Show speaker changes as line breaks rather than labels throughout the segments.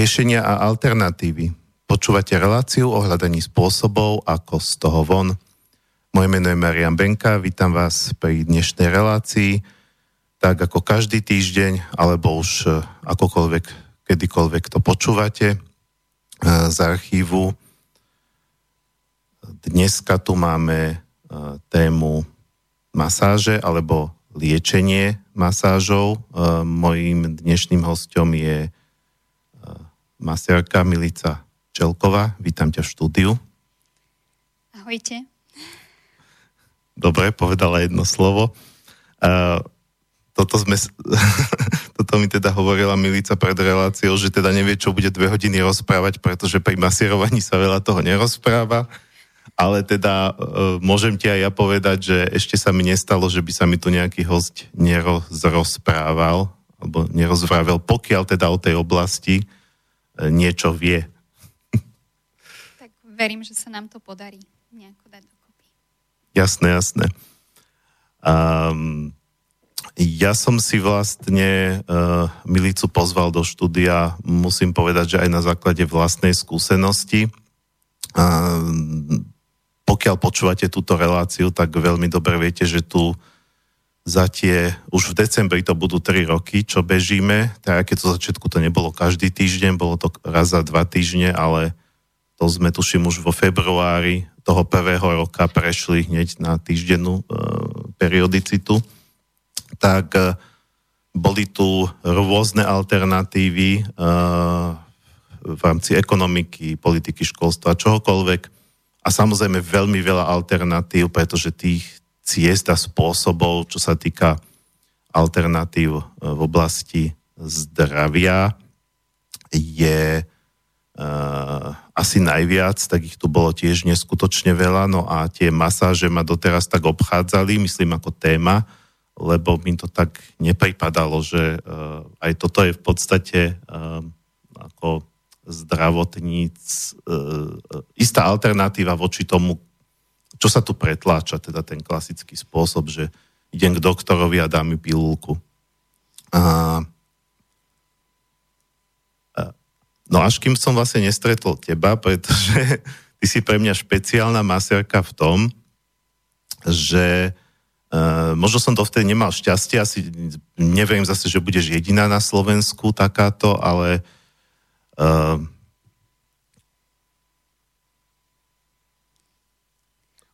riešenia a alternatívy. Počúvate reláciu o hľadaní spôsobov, ako z toho von. Moje meno je Marian Benka, vítam vás pri dnešnej relácii. Tak ako každý týždeň, alebo už e, akokoľvek, kedykoľvek to počúvate e, z archívu. Dneska tu máme e, tému masáže alebo liečenie masážov. Mojím dnešným hostom je masérka Milica Čelková. Vítam ťa v štúdiu.
Ahojte.
Dobre, povedala jedno slovo. Uh, toto, sme, toto mi teda hovorila Milica pred reláciou, že teda nevie, čo bude dve hodiny rozprávať, pretože pri masírovaní sa veľa toho nerozpráva. Ale teda uh, môžem ti aj ja povedať, že ešte sa mi nestalo, že by sa mi tu nejaký host nerozprával alebo nerozvravel, pokiaľ teda o tej oblasti niečo vie.
Tak verím, že sa nám to podarí nejako dať dokopy.
Jasné, jasné. Um, ja som si vlastne uh, Milicu pozval do štúdia, musím povedať, že aj na základe vlastnej skúsenosti. Uh, pokiaľ počúvate túto reláciu, tak veľmi dobre viete, že tu za tie, už v decembri to budú 3 roky, čo bežíme, tak keď to začiatku to nebolo každý týždeň, bolo to raz za dva týždne, ale to sme tuším už vo februári toho prvého roka prešli hneď na týždennú e, periodicitu, tak e, boli tu rôzne alternatívy e, v rámci ekonomiky, politiky, školstva, čohokoľvek. A samozrejme veľmi veľa alternatív, pretože tých, ciest a spôsobov, čo sa týka alternatív e, v oblasti zdravia je uh, asi najviac, tak ich tu bolo tiež neskutočne veľa, no a tie masáže ma doteraz tak obchádzali, myslím ako téma, lebo mi to tak nepripadalo, že uh, aj toto je v podstate uh, ako zdravotníc, uh, istá alternatíva voči tomu, čo sa tu pretláča, teda ten klasický spôsob, že idem k doktorovi a dá mi pilulku. A, no až kým som vlastne nestretol teba, pretože ty si pre mňa špeciálna masérka v tom, že uh, možno som to vtedy nemal šťastie, asi neviem zase, že budeš jediná na Slovensku takáto, ale uh,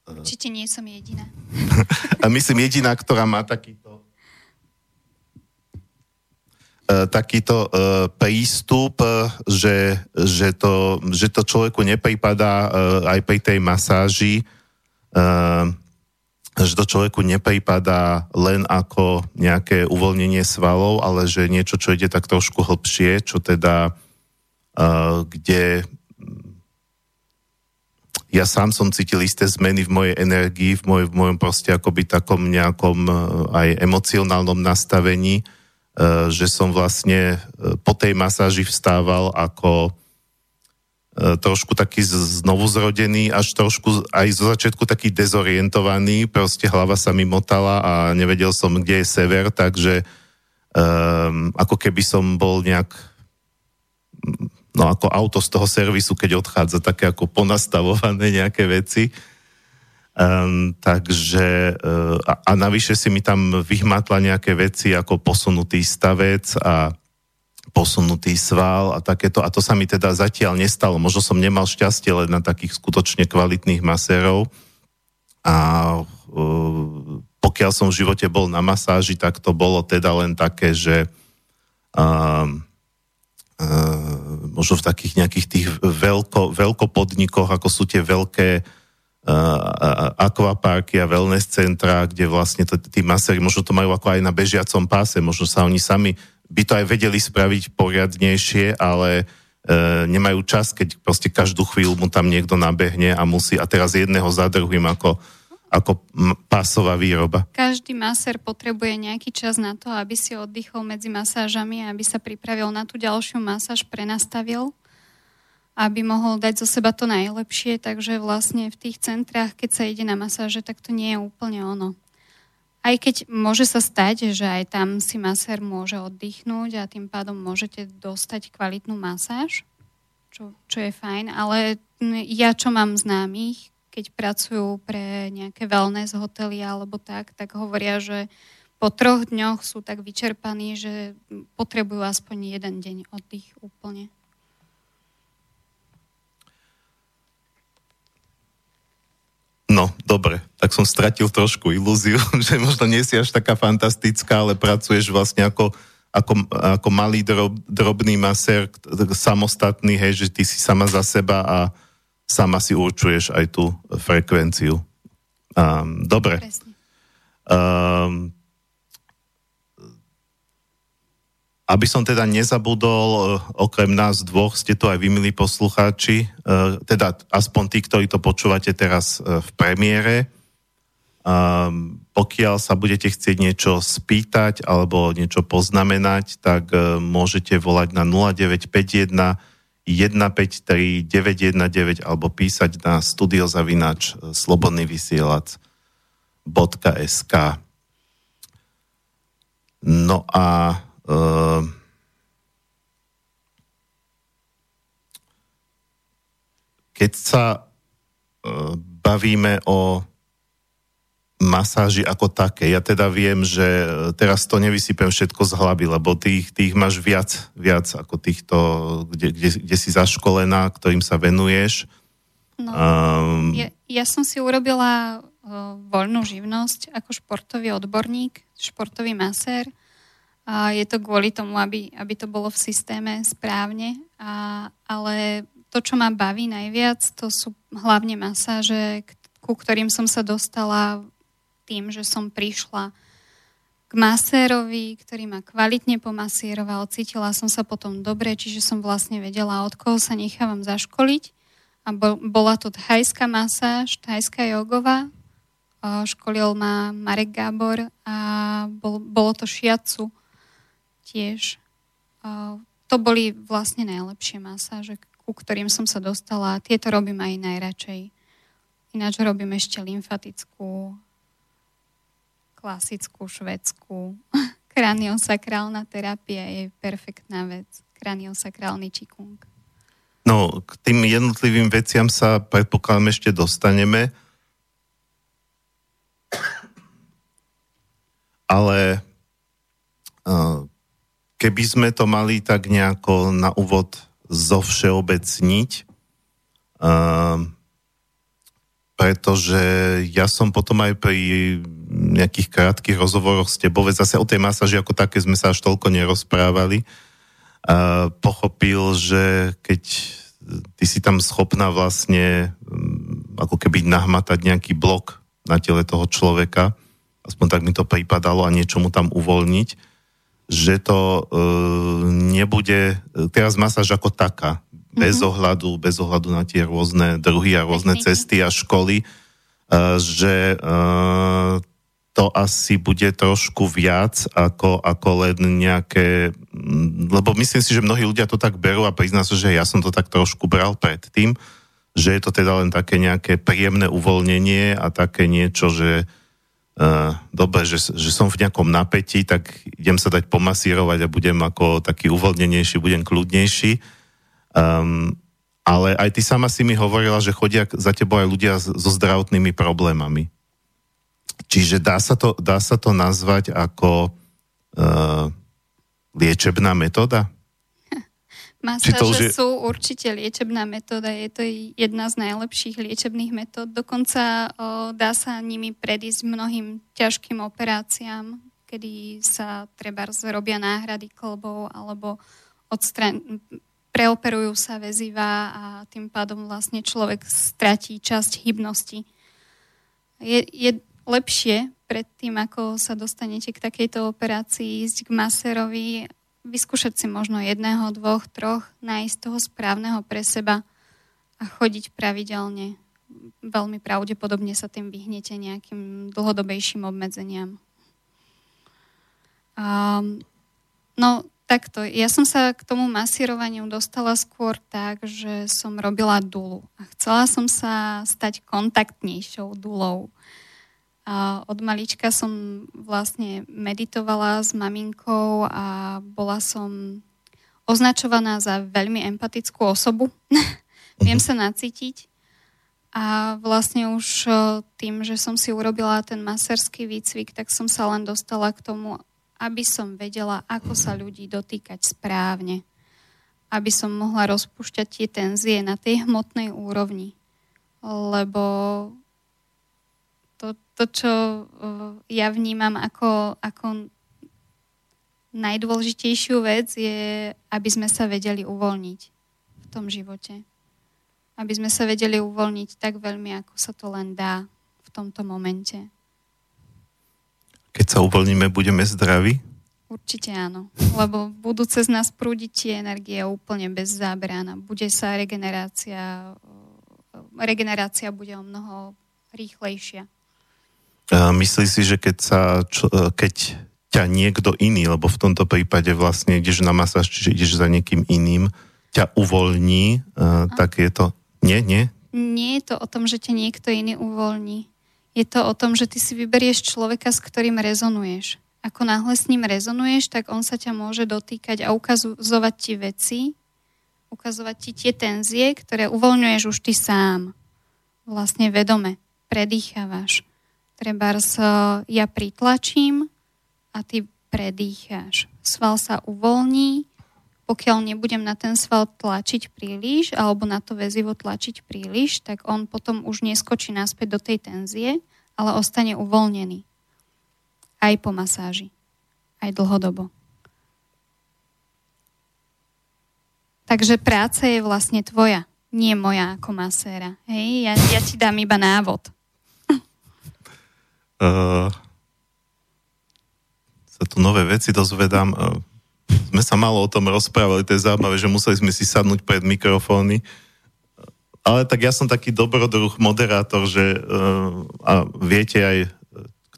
Určite nie som jediná.
A myslím jediná, ktorá má takýto e, takýto uh, prístup, že, že, to, že to človeku nepripadá aj pri tej masáži, že to človeku nepripadá len ako nejaké uvoľnenie svalov, ale že niečo, čo ide tak trošku hlbšie, čo teda, kde ja sám som cítil isté zmeny v mojej energii, v, moj, v mojom proste akoby takom nejakom e, aj emocionálnom nastavení, e, že som vlastne e, po tej masáži vstával ako trošku taký znovu zrodený, až trošku aj zo začiatku taký dezorientovaný, proste hlava sa mi motala a nevedel som, kde je sever, takže um, ako keby som bol nejak no ako auto z toho servisu, keď odchádza, také ako ponastavované nejaké veci. Um, takže uh, a, a navyše si mi tam vyhmatla nejaké veci ako posunutý stavec a posunutý sval a takéto. A to sa mi teda zatiaľ nestalo. Možno som nemal šťastie len na takých skutočne kvalitných masérov. A uh, pokiaľ som v živote bol na masáži, tak to bolo teda len také, že um, možno v takých nejakých tých veľko, veľkopodnikoch, ako sú tie veľké uh, akvaparky a wellness centra, kde vlastne to, tí maséri možno to majú ako aj na bežiacom páse, možno sa oni sami by to aj vedeli spraviť poriadnejšie, ale uh, nemajú čas, keď proste každú chvíľu mu tam niekto nabehne a musí, a teraz jedného za druhým ako ako pásová výroba.
Každý masér potrebuje nejaký čas na to, aby si oddychol medzi masážami, aby sa pripravil na tú ďalšiu masáž, prenastavil, aby mohol dať zo seba to najlepšie, takže vlastne v tých centrách, keď sa ide na masáže, tak to nie je úplne ono. aj keď môže sa stať, že aj tam si masér môže oddychnúť a tým pádom môžete dostať kvalitnú masáž, čo, čo je fajn, ale ja čo mám známych, keď pracujú pre nejaké wellness hotely alebo tak, tak hovoria, že po troch dňoch sú tak vyčerpaní, že potrebujú aspoň jeden deň oddych úplne.
No, dobre, tak som stratil trošku ilúziu, že možno nie si až taká fantastická, ale pracuješ vlastne ako, ako, ako malý drob, drobný masér, samostatný, hej, že ty si sama za seba a sama si určuješ aj tú frekvenciu. Um, dobre. Um, Aby som teda nezabudol, e, okrem nás dvoch, ste to aj vy, milí poslucháči, e, teda aspoň tí, ktorí to počúvate teraz e, v premiére. Pokiaľ sa budete chcieť niečo spýtať alebo niečo poznamenať, tak môžete volať na 0951 153 919 alebo písať na studiozavinač slobodnyvysielac.sk No a Ehm, keď sa ehm, bavíme o masáži ako také. Ja teda viem, že e, teraz to nevysypem všetko z hlavy, lebo tých, tých máš viac, viac ako týchto, kde, kde, kde si zaškolená, ktorým sa venuješ.
No, um, ja, ja som si urobila uh, voľnú živnosť ako športový odborník, športový masér a je to kvôli tomu, aby, aby to bolo v systéme správne. A, ale to, čo ma baví najviac, to sú hlavne masáže, ku ktorým som sa dostala tým, že som prišla k masérovi, ktorý ma kvalitne pomasíroval, cítila som sa potom dobre, čiže som vlastne vedela, od koho sa nechávam zaškoliť. A bola to thajská masáž, thajská jogová, školil ma Marek Gábor a bol, bolo to šiacu tiež. To boli vlastne najlepšie masáže, ku ktorým som sa dostala. Tieto robím aj najradšej. Ináč robím ešte lymfatickú, klasickú, švedskú. Kraniosakrálna terapia je perfektná vec. Kraniosakrálny čikung.
No, k tým jednotlivým veciam sa predpokladám ešte dostaneme. Ale uh, Keby sme to mali tak nejako na úvod zovšeobecniť, uh, pretože ja som potom aj pri nejakých krátkých rozhovoroch s tebou, zase o tej masáži ako také sme sa až toľko nerozprávali, uh, pochopil, že keď ty si tam schopná vlastne um, ako keby nahmatať nejaký blok na tele toho človeka, aspoň tak mi to pripadalo a niečo mu tam uvoľniť, že to e, nebude, teraz masáž ako taká. Bez ohľadu, bez ohľadu na tie rôzne druhy a rôzne Techniky. cesty a školy, e, že e, to asi bude trošku viac ako, ako len nejaké, lebo myslím si, že mnohí ľudia to tak berú a prizná sa, že ja som to tak trošku bral predtým, že je to teda len také nejaké príjemné uvoľnenie a také niečo, že Uh, dobre, že, že som v nejakom napätí, tak idem sa dať pomasírovať a budem ako taký uvoľnenejší, budem kľudnejší. Um, ale aj ty sama si mi hovorila, že chodia za tebou aj ľudia so zdravotnými problémami. Čiže dá sa to, dá sa to nazvať ako uh, liečebná metóda?
Masáže je... sú určite liečebná metóda, je to jedna z najlepších liečebných metód. Dokonca o, dá sa nimi predísť mnohým ťažkým operáciám, kedy sa treba robia náhrady klbov alebo odstran- preoperujú sa väziva a tým pádom vlastne človek stratí časť hybnosti. Je, je lepšie pred tým, ako sa dostanete k takejto operácii, ísť k maserovi vyskúšať si možno jedného, dvoch, troch, nájsť toho správneho pre seba a chodiť pravidelne. Veľmi pravdepodobne sa tým vyhnete nejakým dlhodobejším obmedzeniam. Um, no, takto. Ja som sa k tomu masírovaniu dostala skôr tak, že som robila dulu. A chcela som sa stať kontaktnejšou dulou. A od malička som vlastne meditovala s maminkou a bola som označovaná za veľmi empatickú osobu. Viem sa nacítiť. A vlastne už tým, že som si urobila ten maserský výcvik, tak som sa len dostala k tomu, aby som vedela, ako sa ľudí dotýkať správne. Aby som mohla rozpúšťať tie tenzie na tej hmotnej úrovni. Lebo to, to čo ja vnímam ako, ako najdôležitejšiu vec je, aby sme sa vedeli uvoľniť v tom živote. Aby sme sa vedeli uvoľniť tak veľmi, ako sa to len dá v tomto momente.
Keď sa uvoľníme, budeme zdraví?
Určite áno, lebo budú cez nás prúdiť tie energie úplne bez zábrana. Bude sa regenerácia, regenerácia bude o mnoho rýchlejšia.
Myslíš si, že keď, sa, e, keď ťa niekto iný, lebo v tomto prípade vlastne ideš na masáž, čiže ideš za niekým iným, ťa uvoľní, uh, tak je to... Nie, nie?
Nie je to o tom, že ťa niekto iný uvoľní. Je to o tom, že ty si vyberieš človeka, s ktorým rezonuješ. Ako náhle s ním rezonuješ, tak on sa ťa môže dotýkať a ukazovať ti veci, ukazovať ti tie tenzie, ktoré uvoľňuješ už ty sám. Vlastne vedome. Predýchávaš. Trebárs ja pritlačím a ty predýcháš. Sval sa uvoľní, pokiaľ nebudem na ten sval tlačiť príliš alebo na to väzivo tlačiť príliš, tak on potom už neskočí naspäť do tej tenzie, ale ostane uvoľnený. Aj po masáži. Aj dlhodobo. Takže práca je vlastne tvoja, nie moja ako maséra. Hej, ja, ja ti dám iba návod. Uh,
sa tu nové veci dozvedám. Uh, sme sa malo o tom rozprávali, to je zaujímavé, že museli sme si sadnúť pred mikrofóny. Ale tak ja som taký dobrodruh moderátor, že uh, a viete aj,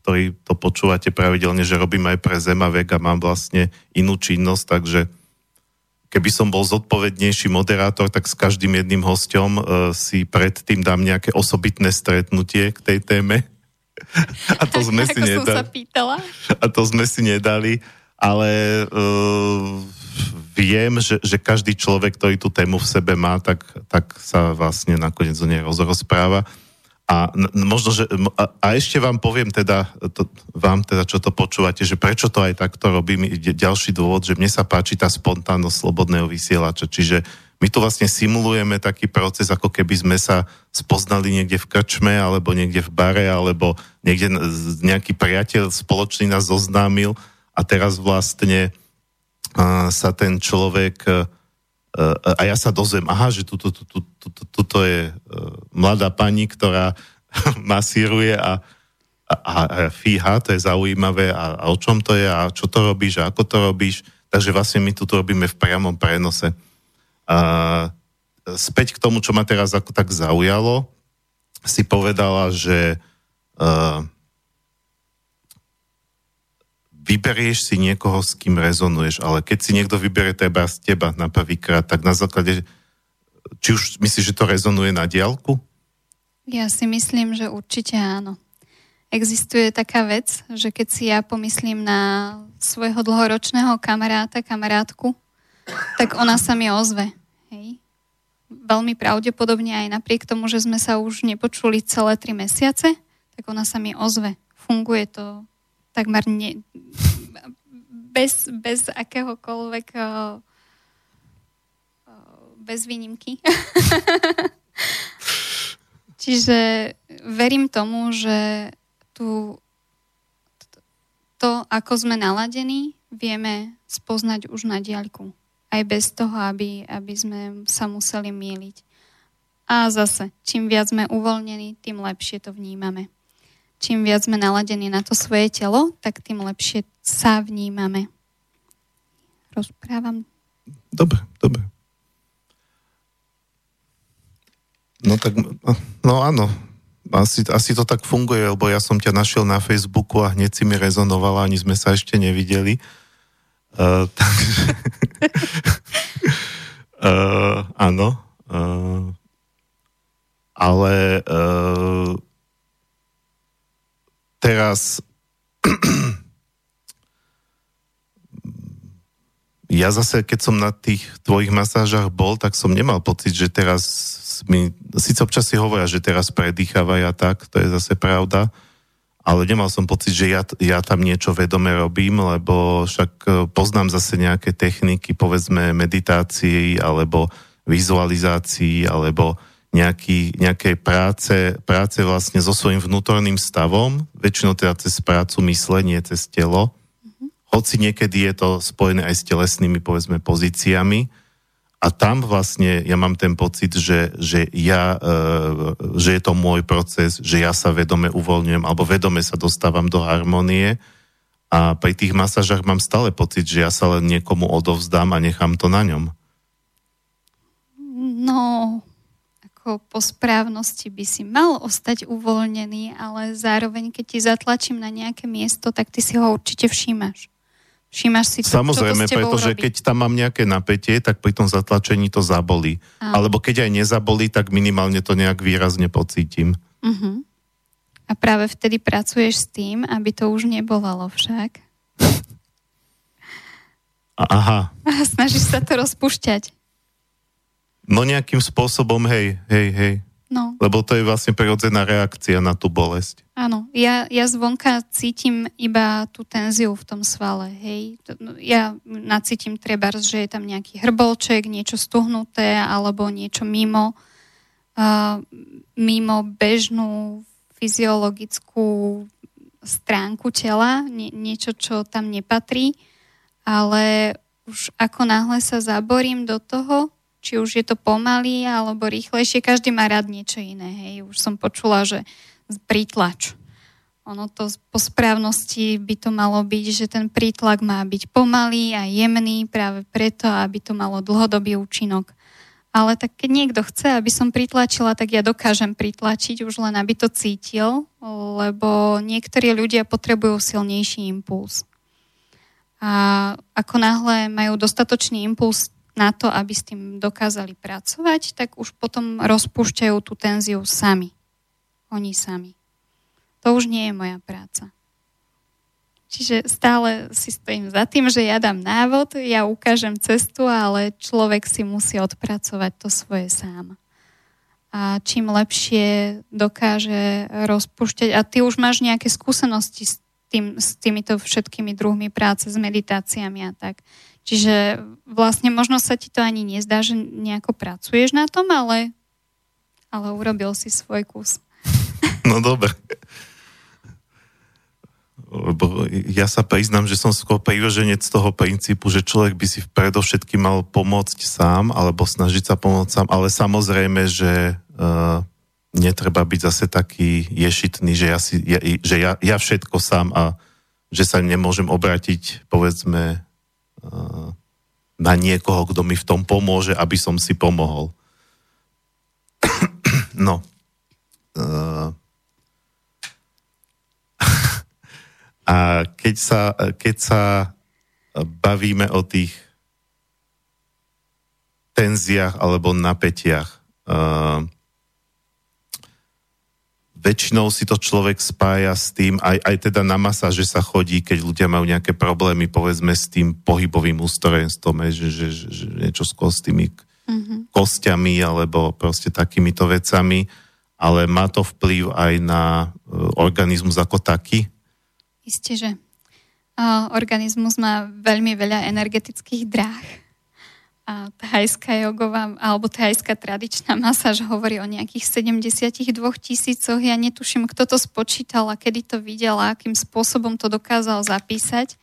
ktorí to počúvate pravidelne, že robím aj pre Zemavek a mám vlastne inú činnosť, takže keby som bol zodpovednejší moderátor, tak s každým jedným hosťom uh, si predtým dám nejaké osobitné stretnutie k tej téme a to sme si nedali. A to sme si nedali, ale uh, viem, že, že každý človek, ktorý tú tému v sebe má, tak, tak sa vlastne nakoniec o nej rozpráva. A možno, že, a, a ešte vám poviem teda, to, vám teda, čo to počúvate, že prečo to aj takto robím, ďalší dôvod, že mne sa páči tá spontánnosť slobodného vysielača, čiže my tu vlastne simulujeme taký proces, ako keby sme sa spoznali niekde v krčme, alebo niekde v bare, alebo niekde nejaký priateľ spoločný nás zoznámil a teraz vlastne uh, sa ten človek uh, a ja sa dozviem, aha, že tuto, tuto, tuto, tuto je uh, mladá pani, ktorá masíruje a, a, a fíha, to je zaujímavé a, a o čom to je a čo to robíš a ako to robíš. Takže vlastne my tu robíme v priamom prenose. A späť k tomu, čo ma teraz ako tak zaujalo, si povedala, že uh, vyberieš si niekoho, s kým rezonuješ, ale keď si niekto vyberie teba z teba na prvýkrát, tak na základe, či už myslíš, že to rezonuje na diálku?
Ja si myslím, že určite áno. Existuje taká vec, že keď si ja pomyslím na svojho dlhoročného kamaráta, kamarátku, tak ona sa mi ozve. Hej. Veľmi pravdepodobne aj napriek tomu, že sme sa už nepočuli celé tri mesiace, tak ona sa mi ozve. Funguje to takmer ne, bez, bez akéhokoľvek bez výnimky. Čiže verím tomu, že tu to, ako sme naladení, vieme spoznať už na diaľku aj bez toho, aby, aby sme sa museli míliť. A zase, čím viac sme uvoľnení, tým lepšie to vnímame. Čím viac sme naladení na to svoje telo, tak tým lepšie sa vnímame. Rozprávam.
Dobre, dobre. No tak, no áno, asi, asi to tak funguje, lebo ja som ťa našiel na Facebooku a hneď si mi rezonovala, ani sme sa ešte nevideli. Uh, takže... uh, áno. Uh, ale uh, teraz ja zase, keď som na tých tvojich masážach bol, tak som nemal pocit, že teraz mi, síce občas si hovoria, že teraz predýcháva ja tak, to je zase pravda, ale nemal som pocit, že ja, ja tam niečo vedome robím, lebo však e, poznám zase nejaké techniky, povedzme meditácií, alebo vizualizácií, alebo nejaký, nejakej práce, práce vlastne so svojím vnútorným stavom, väčšinou teda cez prácu myslenie, cez telo, hoci niekedy je to spojené aj s telesnými, povedzme, pozíciami. A tam vlastne ja mám ten pocit, že, že, ja, e, že je to môj proces, že ja sa vedome uvoľňujem alebo vedome sa dostávam do harmonie a pri tých masážach mám stále pocit, že ja sa len niekomu odovzdám a nechám to na ňom.
No, ako po správnosti by si mal ostať uvoľnený, ale zároveň, keď ti zatlačím na nejaké miesto, tak ty si ho určite všímaš. Všimáš si to,
Samozrejme, pretože keď tam mám nejaké napätie, tak pri tom zatlačení to zabolí. Áno. Alebo keď aj nezabolí, tak minimálne to nejak výrazne pocítim.
Uh-huh. A práve vtedy pracuješ s tým, aby to už nebolalo však.
Aha.
A snažíš sa to rozpušťať.
No nejakým spôsobom, hej, hej, hej.
No.
Lebo to je vlastne prirodzená reakcia na tú bolesť.
Áno, ja, ja zvonka cítim iba tú tenziu v tom svale, hej. No, ja nacítim treba, že je tam nejaký hrbolček, niečo stuhnuté, alebo niečo mimo, uh, mimo bežnú fyziologickú stránku tela, nie, niečo, čo tam nepatrí, ale už ako náhle sa zaborím do toho, či už je to pomaly alebo rýchlejšie, každý má rád niečo iné. Hej. Už som počula, že prítlač. Ono to po správnosti by to malo byť, že ten prítlak má byť pomalý a jemný práve preto, aby to malo dlhodobý účinok. Ale tak keď niekto chce, aby som pritlačila, tak ja dokážem pritlačiť už len, aby to cítil, lebo niektorí ľudia potrebujú silnejší impuls. A ako náhle majú dostatočný impuls na to, aby s tým dokázali pracovať, tak už potom rozpúšťajú tú tenziu sami. Oni sami. To už nie je moja práca. Čiže stále si stojím za tým, že ja dám návod, ja ukážem cestu, ale človek si musí odpracovať to svoje sám. A čím lepšie dokáže rozpúšťať, a ty už máš nejaké skúsenosti s, tým, s týmito všetkými druhmi práce, s meditáciami a tak. Čiže vlastne možno sa ti to ani nezdá, že nejako pracuješ na tom, ale, ale urobil si svoj kus.
No dobre. Lebo ja sa priznám, že som skôr prívrženec toho princípu, že človek by si predovšetkým mal pomôcť sám, alebo snažiť sa pomôcť sám, ale samozrejme, že uh, netreba byť zase taký ješitný, že ja, si, ja, že ja, ja všetko sám a že sa nemôžem obrátiť, povedzme, na niekoho, kto mi v tom pomôže, aby som si pomohol. no. A keď sa, keď sa bavíme o tých tenziách alebo napätiach, väčšinou si to človek spája s tým, aj, aj teda na masáže sa chodí, keď ľudia majú nejaké problémy, povedzme, s tým pohybovým ústrojenstvom, že, že, že, že niečo s kostými mm-hmm. kostiami alebo proste takýmito vecami, ale má to vplyv aj na uh, organizmus ako taký?
Isté, že organizmus má veľmi veľa energetických dráh a thajská jogová, alebo thajská tradičná masáž hovorí o nejakých 72 tisícoch. Ja netuším, kto to spočítal a kedy to videl a akým spôsobom to dokázal zapísať.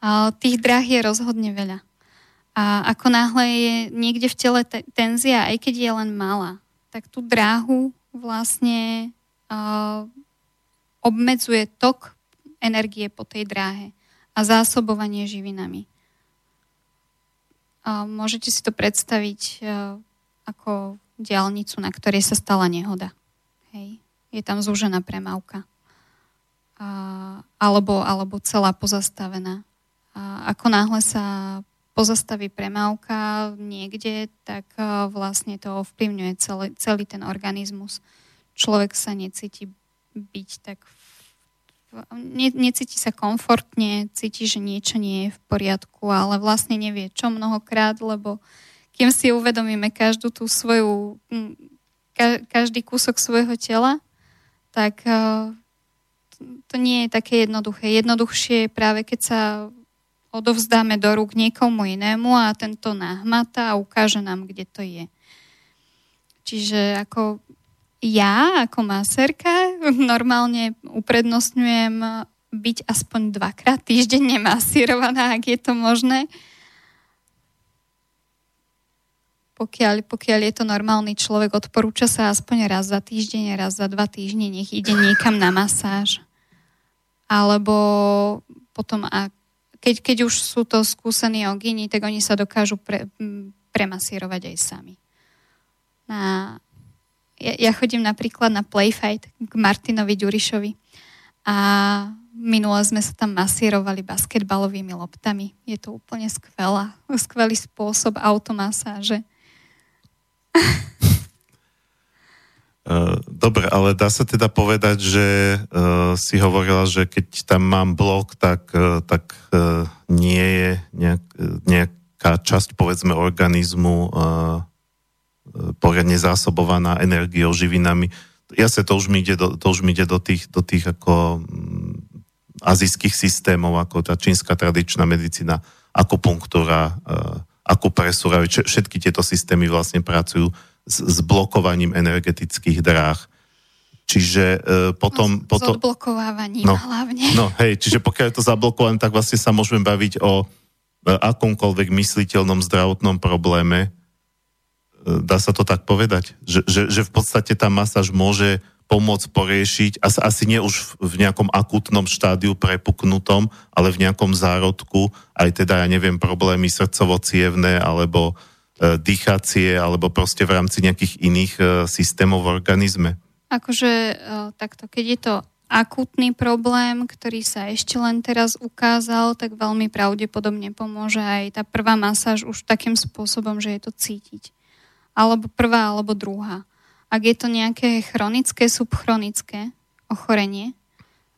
A tých dráh je rozhodne veľa. A ako náhle je niekde v tele tenzia, aj keď je len malá, tak tú dráhu vlastne uh, obmedzuje tok energie po tej dráhe a zásobovanie živinami. Môžete si to predstaviť e, ako diálnicu, na ktorej sa stala nehoda. Hej. Je tam zúžená premávka. A, alebo, alebo celá pozastavená. A ako náhle sa pozastaví premávka niekde, tak e, vlastne to ovplyvňuje celý, celý ten organizmus. Človek sa necíti byť tak v ne, necíti sa komfortne, cíti, že niečo nie je v poriadku, ale vlastne nevie čo mnohokrát, lebo kým si uvedomíme každú tú svoju, ka, každý kúsok svojho tela, tak uh, to nie je také jednoduché. Jednoduchšie je práve, keď sa odovzdáme do rúk niekomu inému a tento nahmata a ukáže nám, kde to je. Čiže ako ja, ako maserka, normálne uprednostňujem byť aspoň dvakrát týždenne masírovaná, ak je to možné. Pokiaľ, pokiaľ je to normálny človek, odporúča sa aspoň raz za týždeň, raz za dva týždne, nech ide niekam na masáž. Alebo potom, ak keď, keď už sú to skúsení ogini, tak oni sa dokážu pre, premasírovať aj sami. Na, ja, chodím napríklad na Playfight k Martinovi Ďurišovi a minule sme sa tam masírovali basketbalovými loptami. Je to úplne skvelá, skvelý spôsob automasáže.
Eh, dobre, ale dá sa teda povedať, že uh, si hovorila, že keď tam mám blok, tak, uh, tak uh, nie je nejak, nejaká časť, povedzme, organizmu uh, poriadne zásobovaná energiou, živinami. Ja sa to už mi ide do, to už mi ide do tých, do tých ako um, azijských systémov, ako tá čínska tradičná medicína, akupunktúra, uh, akupresúra, všetky tieto systémy vlastne pracujú s, s blokovaním energetických dráh. Čiže uh, potom...
S, potom s odblokovávaním no, hlavne.
No hej, čiže pokiaľ je to zablokované, tak vlastne sa môžeme baviť o uh, akomkoľvek mysliteľnom zdravotnom probléme. Dá sa to tak povedať? Že, že, že v podstate tá masáž môže pomôcť poriešiť, asi, asi nie už v nejakom akutnom štádiu prepuknutom, ale v nejakom zárodku, aj teda, ja neviem, problémy srdcovo alebo E, dýchacie alebo proste v rámci nejakých iných e, systémov v organizme?
Akože e, takto, keď je to akutný problém, ktorý sa ešte len teraz ukázal, tak veľmi pravdepodobne pomôže aj tá prvá masáž už takým spôsobom, že je to cítiť. Alebo prvá, alebo druhá. Ak je to nejaké chronické, subchronické ochorenie,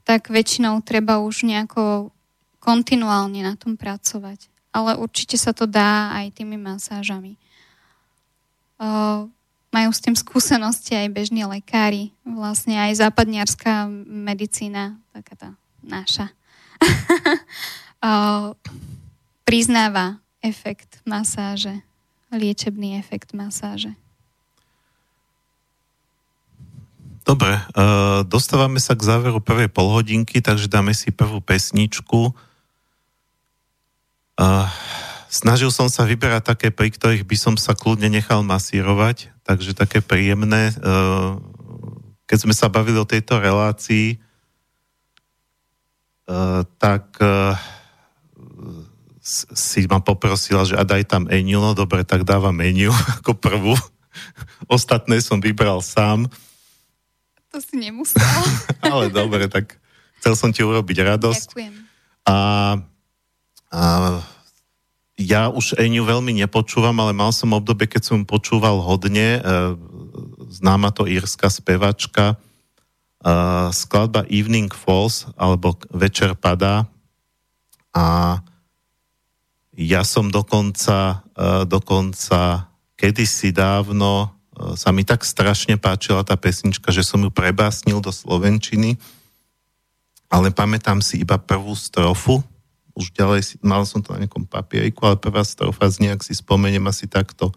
tak väčšinou treba už nejako kontinuálne na tom pracovať ale určite sa to dá aj tými masážami. Uh, majú s tým skúsenosti aj bežní lekári, vlastne aj západniarská medicína, taká tá naša, uh, priznáva efekt masáže, liečebný efekt masáže.
Dobre, uh, dostávame sa k záveru prvej polhodinky, takže dáme si prvú pesničku. Uh, snažil som sa vyberať také, pri ktorých by som sa kľudne nechal masírovať, takže také príjemné. Uh, keď sme sa bavili o tejto relácii, tak si ma poprosila, že a daj tam Eniu, no dobre, tak dávam Eniu ako prvú. Ostatné som vybral sám.
To si nemusel.
Ale dobre, tak chcel som ti urobiť radosť.
Ďakujem.
A a ja už Eniu veľmi nepočúvam, ale mal som obdobie, keď som počúval hodne. E, známa to írska spevačka. E, skladba Evening Falls, alebo Večer padá. A ja som dokonca, e, dokonca kedysi dávno sa mi tak strašne páčila tá pesnička, že som ju prebásnil do Slovenčiny, ale pamätám si iba prvú strofu, už ďalej, mal som to na nejakom papieriku, ale prvá strofa z nejak si spomeniem asi takto.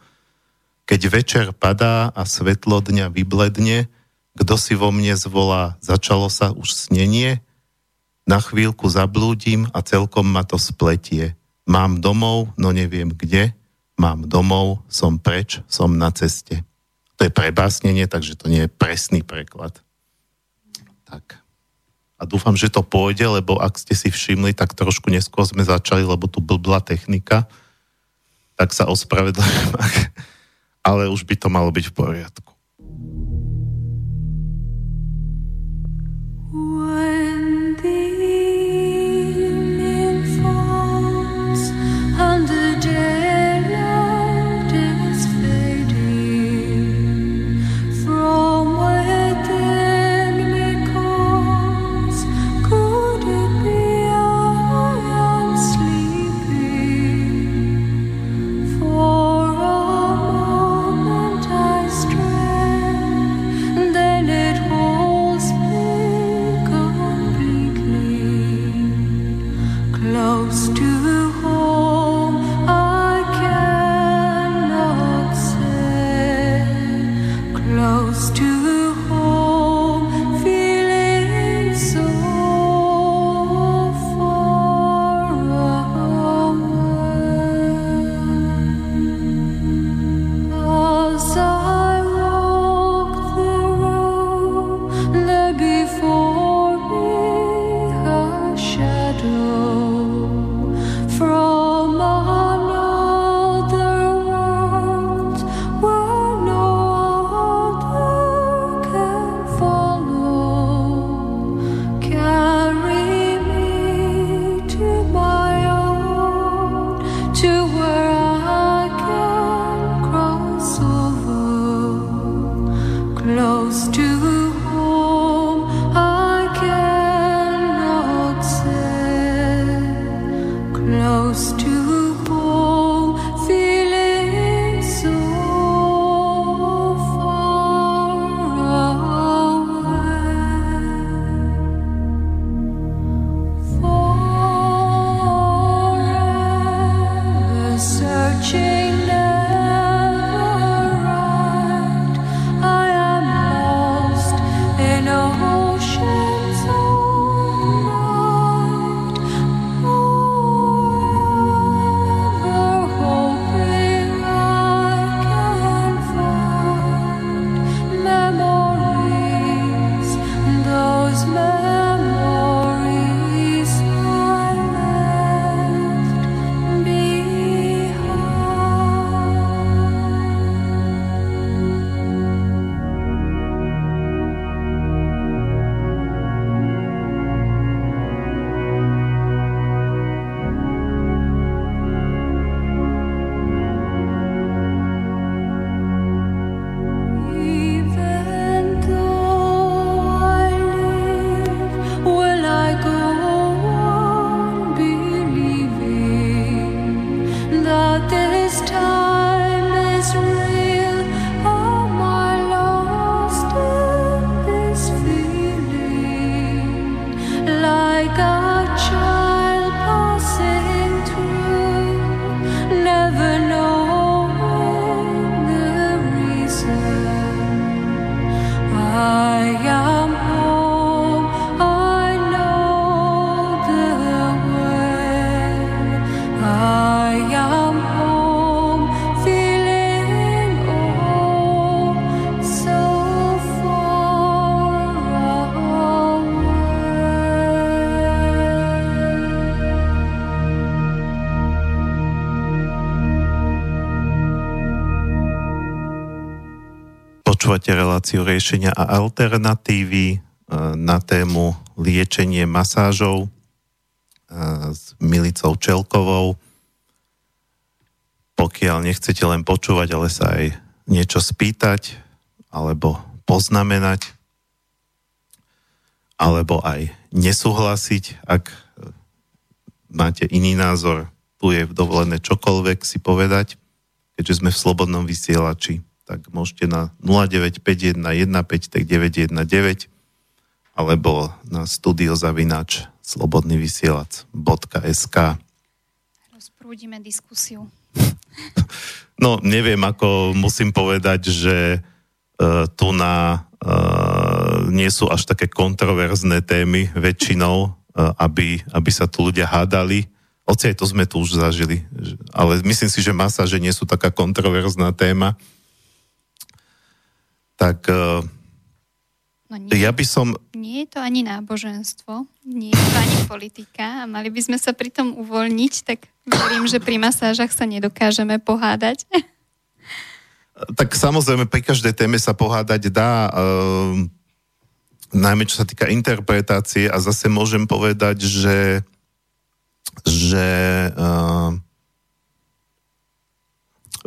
Keď večer padá a svetlo dňa vybledne, kto si vo mne zvolá, začalo sa už snenie, na chvíľku zablúdim a celkom ma to spletie. Mám domov, no neviem kde, mám domov, som preč, som na ceste. To je prebásnenie, takže to nie je presný preklad. Tak a dúfam, že to pôjde, lebo ak ste si všimli, tak trošku neskôr sme začali, lebo tu blbla technika, tak sa ospravedlňujem, ale už by to malo byť v poriadku. Reláciu riešenia a alternatívy e, na tému liečenie masážov e, s Milicou Čelkovou. Pokiaľ nechcete len počúvať, ale sa aj niečo spýtať, alebo poznamenať, alebo aj nesúhlasiť, ak máte iný názor, tu je dovolené čokoľvek si povedať, keďže sme v slobodnom vysielači tak môžete na 0951 alebo na studiozavinač slobodnyvysielac.sk
Rozprúdime diskusiu.
No, neviem, ako musím povedať, že uh, tu na uh, nie sú až také kontroverzné témy väčšinou, uh, aby, aby sa tu ľudia hádali. Oci aj to sme tu už zažili. Ale myslím si, že masáže nie sú taká kontroverzná téma tak uh, no nie, ja by som...
Nie je to ani náboženstvo, nie je to ani politika a mali by sme sa pri tom uvoľniť, tak verím, že pri masážach sa nedokážeme pohádať.
Tak samozrejme, pri každej téme sa pohádať dá, uh, najmä čo sa týka interpretácie a zase môžem povedať, že že uh,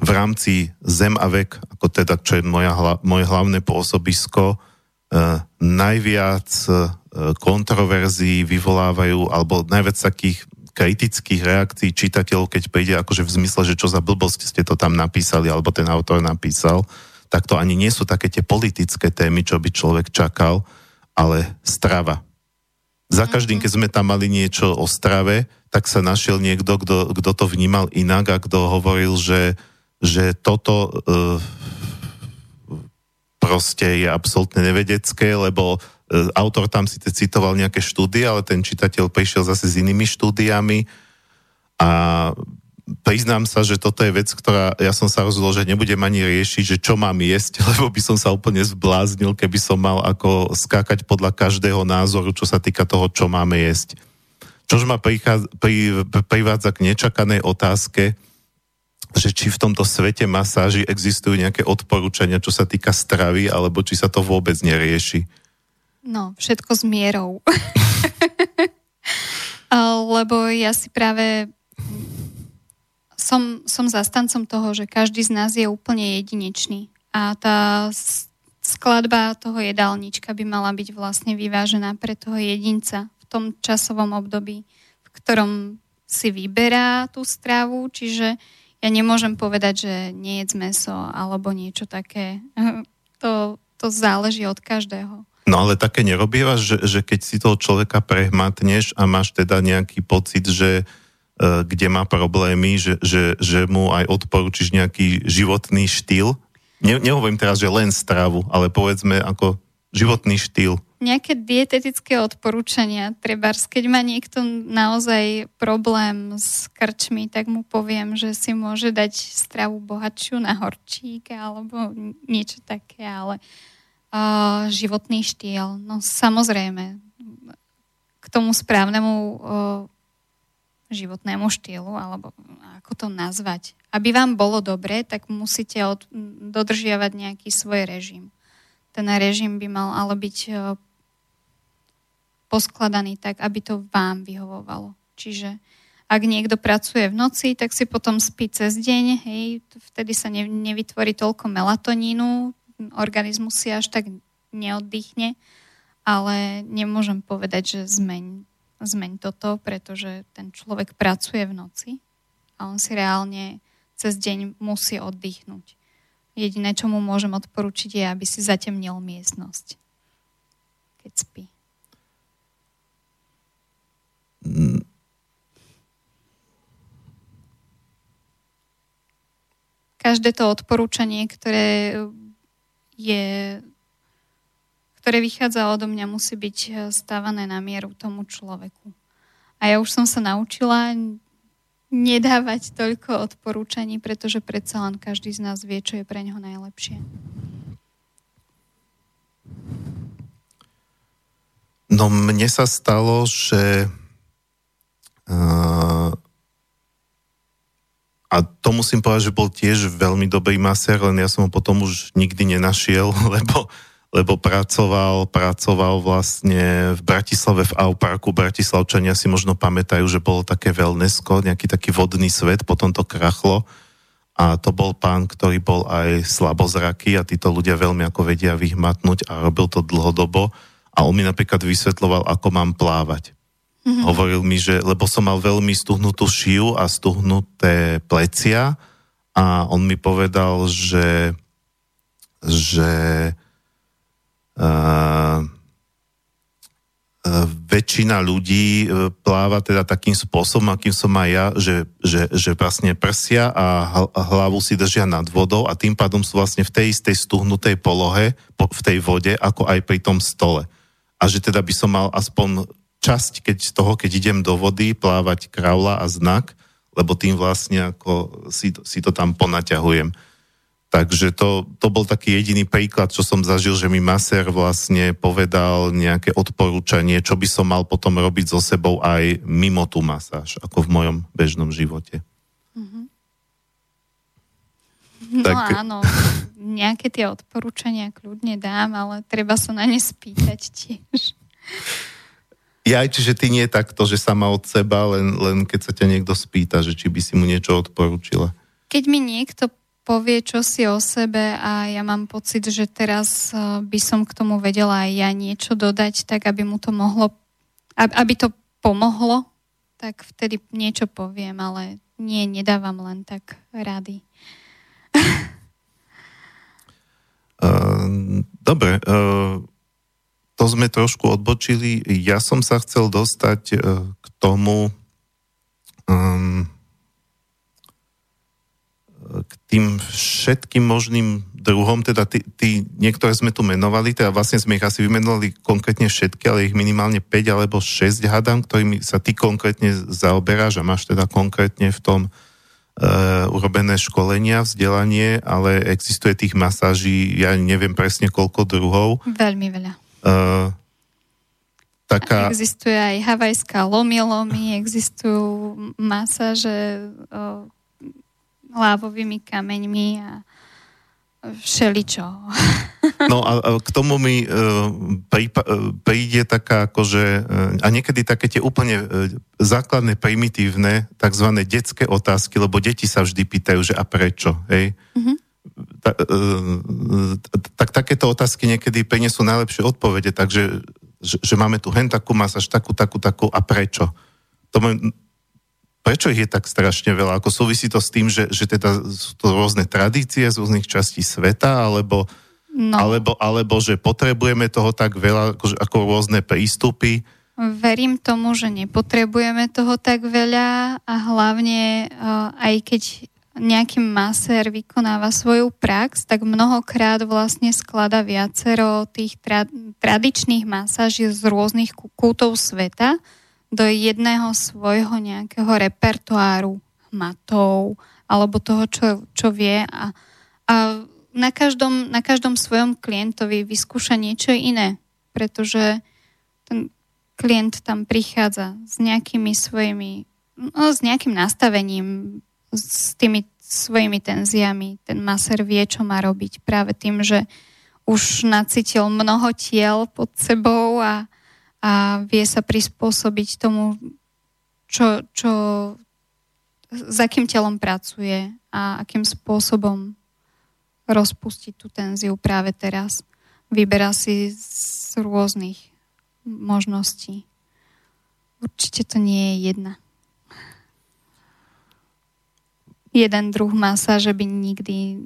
v rámci Zem a vek, ako teda, čo je moja, moje hlavné pôsobisko, eh, najviac eh, kontroverzií vyvolávajú, alebo najviac takých kritických reakcií čitateľov, keď príde akože v zmysle, že čo za blbosť ste to tam napísali, alebo ten autor napísal, tak to ani nie sú také tie politické témy, čo by človek čakal, ale strava. Za každým, keď sme tam mali niečo o strave, tak sa našiel niekto, kto to vnímal inak a kto hovoril, že že toto uh, proste je absolútne nevedecké, lebo e, autor tam si citoval nejaké štúdie, ale ten čitateľ prišiel zase s inými štúdiami a priznám sa, že toto je vec, ktorá ja som sa rozhodol, že nebudem ani riešiť, že čo mám jesť, lebo by som sa úplne zbláznil, keby som mal ako skákať podľa každého názoru, čo sa týka toho, čo máme jesť. Čož ma prichádza, pri, privádza k nečakanej otázke, že či v tomto svete masáži existujú nejaké odporúčania, čo sa týka stravy, alebo či sa to vôbec nerieši.
No, všetko s mierou. Lebo ja si práve som, som zastancom toho, že každý z nás je úplne jedinečný. A tá skladba toho jedálnička by mala byť vlastne vyvážená pre toho jedinca v tom časovom období, v ktorom si vyberá tú stravu, čiže ja nemôžem povedať, že nie jedz meso alebo niečo také. To, to záleží od každého.
No ale také nerobívaš, že, že keď si toho človeka prehmatneš a máš teda nejaký pocit, že E, kde má problémy, že, že, že mu aj odporúčiš nejaký životný štýl. Ne, nehovorím teraz, že len stravu, ale povedzme ako životný štýl.
Nejaké dietetické odporúčania, treba, keď má niekto naozaj problém s krčmi, tak mu poviem, že si môže dať stravu bohatšiu na horčík alebo niečo také, ale uh, životný štýl, no samozrejme, k tomu správnemu uh, životnému štýlu, alebo ako to nazvať. Aby vám bolo dobre, tak musíte od, dodržiavať nejaký svoj režim. Ten režim by mal ale byť e, poskladaný tak, aby to vám vyhovovalo. Čiže ak niekto pracuje v noci, tak si potom spí cez deň, hej, vtedy sa ne, nevytvorí toľko melatonínu, organizmus si až tak neoddychne, ale nemôžem povedať, že zmeň zmeň toto, pretože ten človek pracuje v noci a on si reálne cez deň musí oddychnúť. Jediné, čo mu môžem odporučiť, je, aby si zatemnil miestnosť, keď spí. Každé to odporúčanie, ktoré je ktoré vychádza odo mňa, musí byť e, stávané na mieru tomu človeku. A ja už som sa naučila nedávať toľko odporúčaní, pretože predsa len každý z nás vie, čo je pre neho najlepšie.
No mne sa stalo, že uh, a to musím povedať, že bol tiež veľmi dobrý masér, len ja som ho potom už nikdy nenašiel, lebo lebo pracoval, pracoval vlastne v Bratislave v Auparku. Bratislavčania si možno pamätajú, že bolo také wellnessko, nejaký taký vodný svet, potom to krachlo. A to bol pán, ktorý bol aj slabozraký a títo ľudia veľmi ako vedia vyhmatnúť a robil to dlhodobo. A on mi napríklad vysvetloval, ako mám plávať. Mm-hmm. Hovoril mi, že, lebo som mal veľmi stuhnutú šiju a stuhnuté plecia a on mi povedal, že, že väčšina ľudí e, pláva teda takým spôsobom, akým som aj ja, že, že, že vlastne prsia a hlavu si držia nad vodou a tým pádom sú vlastne v tej istej stuhnutej polohe v tej vode, ako aj pri tom stole. A že teda by som mal aspoň časť keď toho, keď idem do vody, plávať kraula a znak, lebo tým vlastne ako si, si to tam ponaťahujem. Takže to, to bol taký jediný príklad, čo som zažil, že mi masér vlastne povedal nejaké odporúčanie, čo by som mal potom robiť so sebou aj mimo tú masáž, ako v mojom bežnom živote. Mm-hmm.
No tak... áno, nejaké tie odporúčania kľudne dám, ale treba sa na ne spýtať tiež.
Ja, čiže ty nie takto, že sama od seba, len, len keď sa ťa niekto spýta, že či by si mu niečo odporúčila.
Keď mi niekto povie čo si o sebe a ja mám pocit, že teraz eh, by som k tomu vedela aj ja niečo dodať, tak aby mu to mohlo, aby to pomohlo, tak vtedy niečo poviem, ale nie, nedávam len tak rady.
Uh, dobre, uh, to sme trošku odbočili. Ja som sa chcel dostať uh, k tomu, um, k tým všetkým možným druhom, teda tí, tí, niektoré sme tu menovali, teda vlastne sme ich asi vymenovali konkrétne všetky, ale ich minimálne 5 alebo 6 hadám, ktorými sa ty konkrétne zaoberáš a máš teda konkrétne v tom uh, urobené školenia, vzdelanie, ale existuje tých masáží, ja neviem presne koľko druhov.
Veľmi veľa. Uh, taká... Existuje aj havajská lomi lomi, existujú masáže lávovými kameňmi a všeličo.
No a k tomu mi uh, príde taká akože, a niekedy také tie úplne základné, primitívne, tzv. detské otázky, lebo deti sa vždy pýtajú, že a prečo, hej? Mm-hmm. Ta, tak takéto otázky niekedy prinesú najlepšie odpovede, takže že, že máme tu hen takú masáž, takú, takú, takú a prečo? To prečo ich je tak strašne veľa? Ako súvisí to s tým, že, že teda sú to rôzne tradície z rôznych častí sveta, alebo, no. alebo, alebo že potrebujeme toho tak veľa, ako, ako rôzne prístupy?
Verím tomu, že nepotrebujeme toho tak veľa a hlavne uh, aj keď nejaký masér vykonáva svoju prax, tak mnohokrát vlastne sklada viacero tých tra- tradičných masáží z rôznych kútov sveta, do jedného svojho nejakého repertoáru matov alebo toho, čo, čo vie a, a na, každom, na každom svojom klientovi vyskúša niečo iné, pretože ten klient tam prichádza s nejakými svojimi, no, s nejakým nastavením, s tými svojimi tenziami. Ten maser vie, čo má robiť práve tým, že už nacítil mnoho tiel pod sebou a, a vie sa prispôsobiť tomu, čo, čo, s akým telom pracuje a akým spôsobom rozpustiť tú tenziu práve teraz. Vyberá si z rôznych možností. Určite to nie je jedna. Jeden druh masáže by nikdy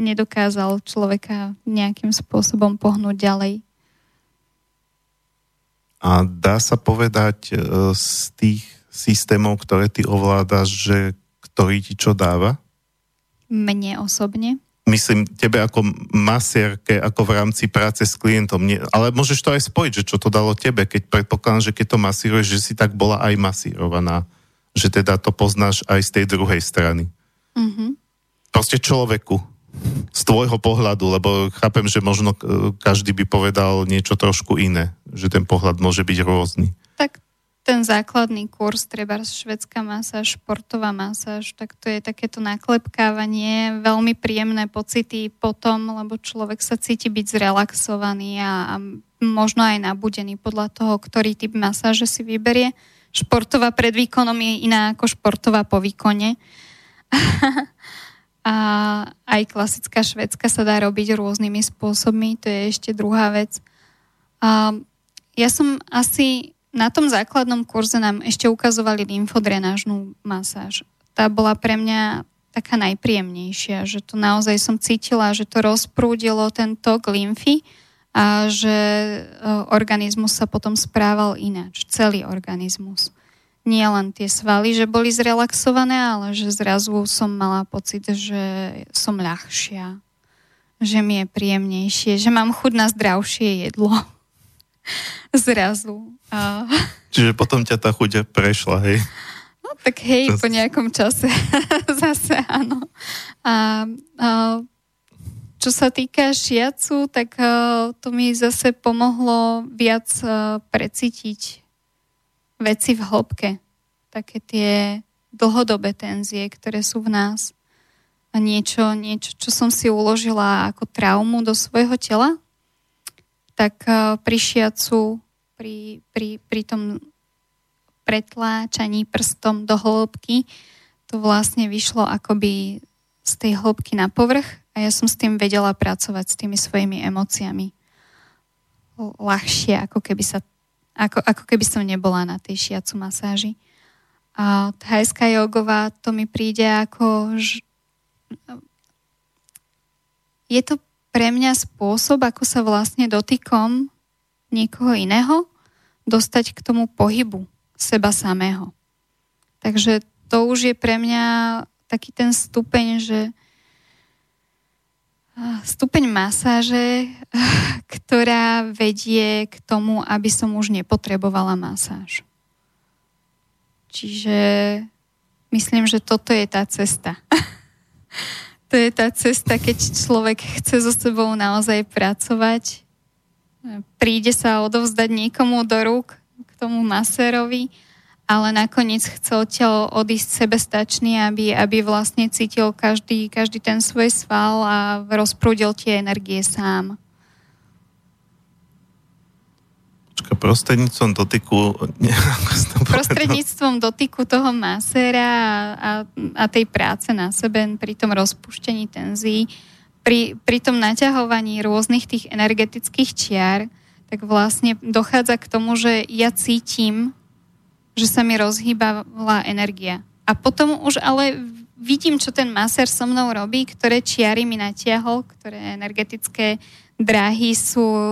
nedokázal človeka nejakým spôsobom pohnúť ďalej.
A dá sa povedať e, z tých systémov, ktoré ty ovládaš, že ktorý ti čo dáva?
Mne osobne.
Myslím, tebe ako masierke, ako v rámci práce s klientom. Nie, ale môžeš to aj spojiť, že čo to dalo tebe, keď predpokladám, že keď to masíruješ, že si tak bola aj masírovaná. Že teda to poznáš aj z tej druhej strany. Mm-hmm. Proste človeku z tvojho pohľadu, lebo chápem, že možno e, každý by povedal niečo trošku iné, že ten pohľad môže byť rôzny.
Tak ten základný kurz, treba švedská masáž, športová masáž, tak to je takéto naklepkávanie, veľmi príjemné pocity potom, lebo človek sa cíti byť zrelaxovaný a, a možno aj nabudený podľa toho, ktorý typ masáže si vyberie. Športová pred výkonom je iná ako športová po výkone. A aj klasická švedska sa dá robiť rôznymi spôsobmi, to je ešte druhá vec. A ja som asi na tom základnom kurze nám ešte ukazovali lymfodrenážnú masáž. Tá bola pre mňa taká najpríjemnejšia, že to naozaj som cítila, že to rozprúdilo ten tok lymfy a že e, organizmus sa potom správal ináč, celý organizmus nie len tie svaly, že boli zrelaxované, ale že zrazu som mala pocit, že som ľahšia, že mi je príjemnejšie, že mám chuť na zdravšie jedlo. zrazu. A...
Čiže potom ťa tá chuť prešla, hej?
No tak hej, Čas... po nejakom čase zase áno. A, a čo sa týka šiacu, tak a, to mi zase pomohlo viac a, precítiť veci v hĺbke. Také tie dlhodobé tenzie, ktoré sú v nás. A niečo, niečo, čo som si uložila ako traumu do svojho tela, tak uh, pri šiacu, pri, pri, pri tom pretláčaní prstom do hĺbky, to vlastne vyšlo akoby z tej hĺbky na povrch a ja som s tým vedela pracovať s tými svojimi emóciami ľahšie, ako keby sa ako, ako keby som nebola na tej šiacu masáži. A thajská jogová, to mi príde ako... Ž... Je to pre mňa spôsob, ako sa vlastne dotykom niekoho iného dostať k tomu pohybu seba samého. Takže to už je pre mňa taký ten stupeň, že stupeň masáže, ktorá vedie k tomu, aby som už nepotrebovala masáž. Čiže myslím, že toto je tá cesta. to je tá cesta, keď človek chce so sebou naozaj pracovať, príde sa odovzdať niekomu do rúk, k tomu masérovi, ale nakoniec chcel telo odísť sebestačný, aby, aby vlastne cítil každý, každý ten svoj sval a rozprúdil tie energie sám.
Prostredníctvom dotyku...
Prostredníctvom dotyku toho maséra a, a, a tej práce na sebe pri tom rozpuštení tenzí, pri, pri tom naťahovaní rôznych tých energetických čiar, tak vlastne dochádza k tomu, že ja cítim že sa mi rozhýbala energia. A potom už ale vidím, čo ten masér so mnou robí, ktoré čiary mi natiahol, ktoré energetické dráhy sú o,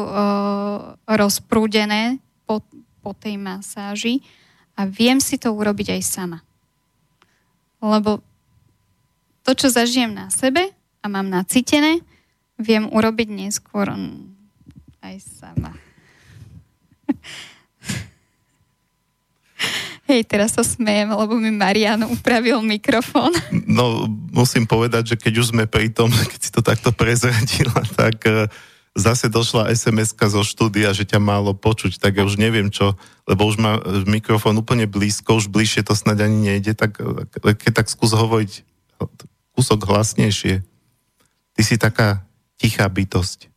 rozprúdené po, po tej masáži a viem si to urobiť aj sama. Lebo to, čo zažijem na sebe a mám nacítené, viem urobiť neskôr aj sama. Hej, teraz sa smejem, lebo mi Marian upravil mikrofón.
No, musím povedať, že keď už sme pri tom, keď si to takto prezradila, tak uh, zase došla sms zo štúdia, že ťa málo počuť, tak ja už neviem čo, lebo už má mikrofón úplne blízko, už bližšie to snad ani nejde, tak keď tak skús hovoriť kúsok hlasnejšie. Ty si taká tichá bytosť.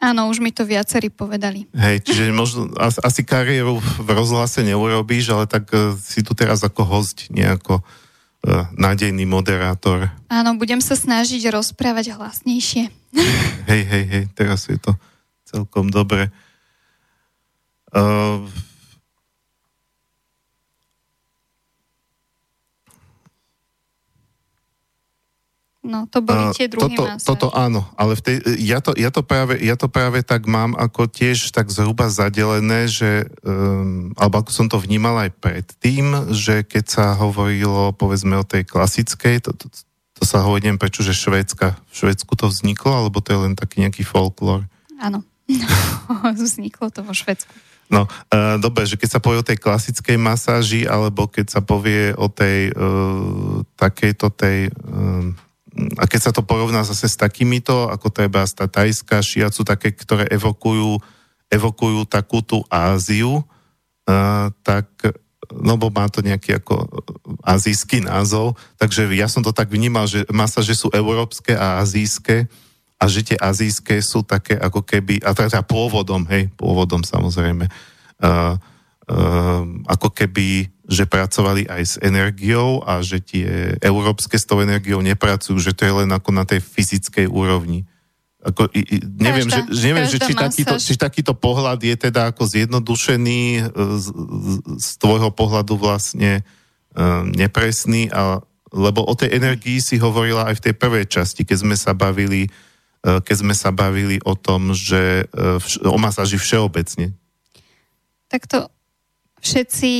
Áno, už mi to viacerí povedali.
Hej, čiže možno asi kariéru v rozhlase neurobíš, ale tak uh, si tu teraz ako host, nejako uh, nádejný moderátor.
Áno, budem sa snažiť rozprávať hlasnejšie.
Hej, hej, hej, teraz je to celkom dobre. Uh,
No, to boli tie druhé
toto, toto áno, ale v tej, ja, to, ja, to práve, ja to práve tak mám ako tiež tak zhruba zadelené, že, um, alebo ako som to vnímal aj predtým, že keď sa hovorilo povedzme o tej klasickej, to, to, to sa hovorí, neviem prečo, že Švédska, v Švédsku to vzniklo, alebo to je len taký nejaký folklór?
Áno, vzniklo to vo Švédsku.
No, uh, dobre, že keď sa povie o tej klasickej masáži, alebo keď sa povie o tej uh, takejto tej... Uh, a keď sa to porovná zase s takýmito, ako treba tá tajská šiacu, také, ktoré evokujú, evokujú takú tú Áziu, uh, tak no bo má to nejaký ako azijský názov, takže ja som to tak vnímal, že masa, že sú európske a azijské. A že tie azijské sú také ako keby, a teda pôvodom, hej, pôvodom samozrejme, uh, ako keby že pracovali aj s energiou a že tie európske s tou energiou nepracujú, že to je len ako na tej fyzickej úrovni. Ako, neviem, každá, že, neviem že či, takýto, či takýto pohľad je teda ako zjednodušený e, z, z tvojho pohľadu vlastne uh, nepresný, a, lebo o tej energii si hovorila aj v tej prvej časti, keď sme sa bavili, uh, keď sme sa bavili o tom, že o masáži všeobecne.
Tak to všetci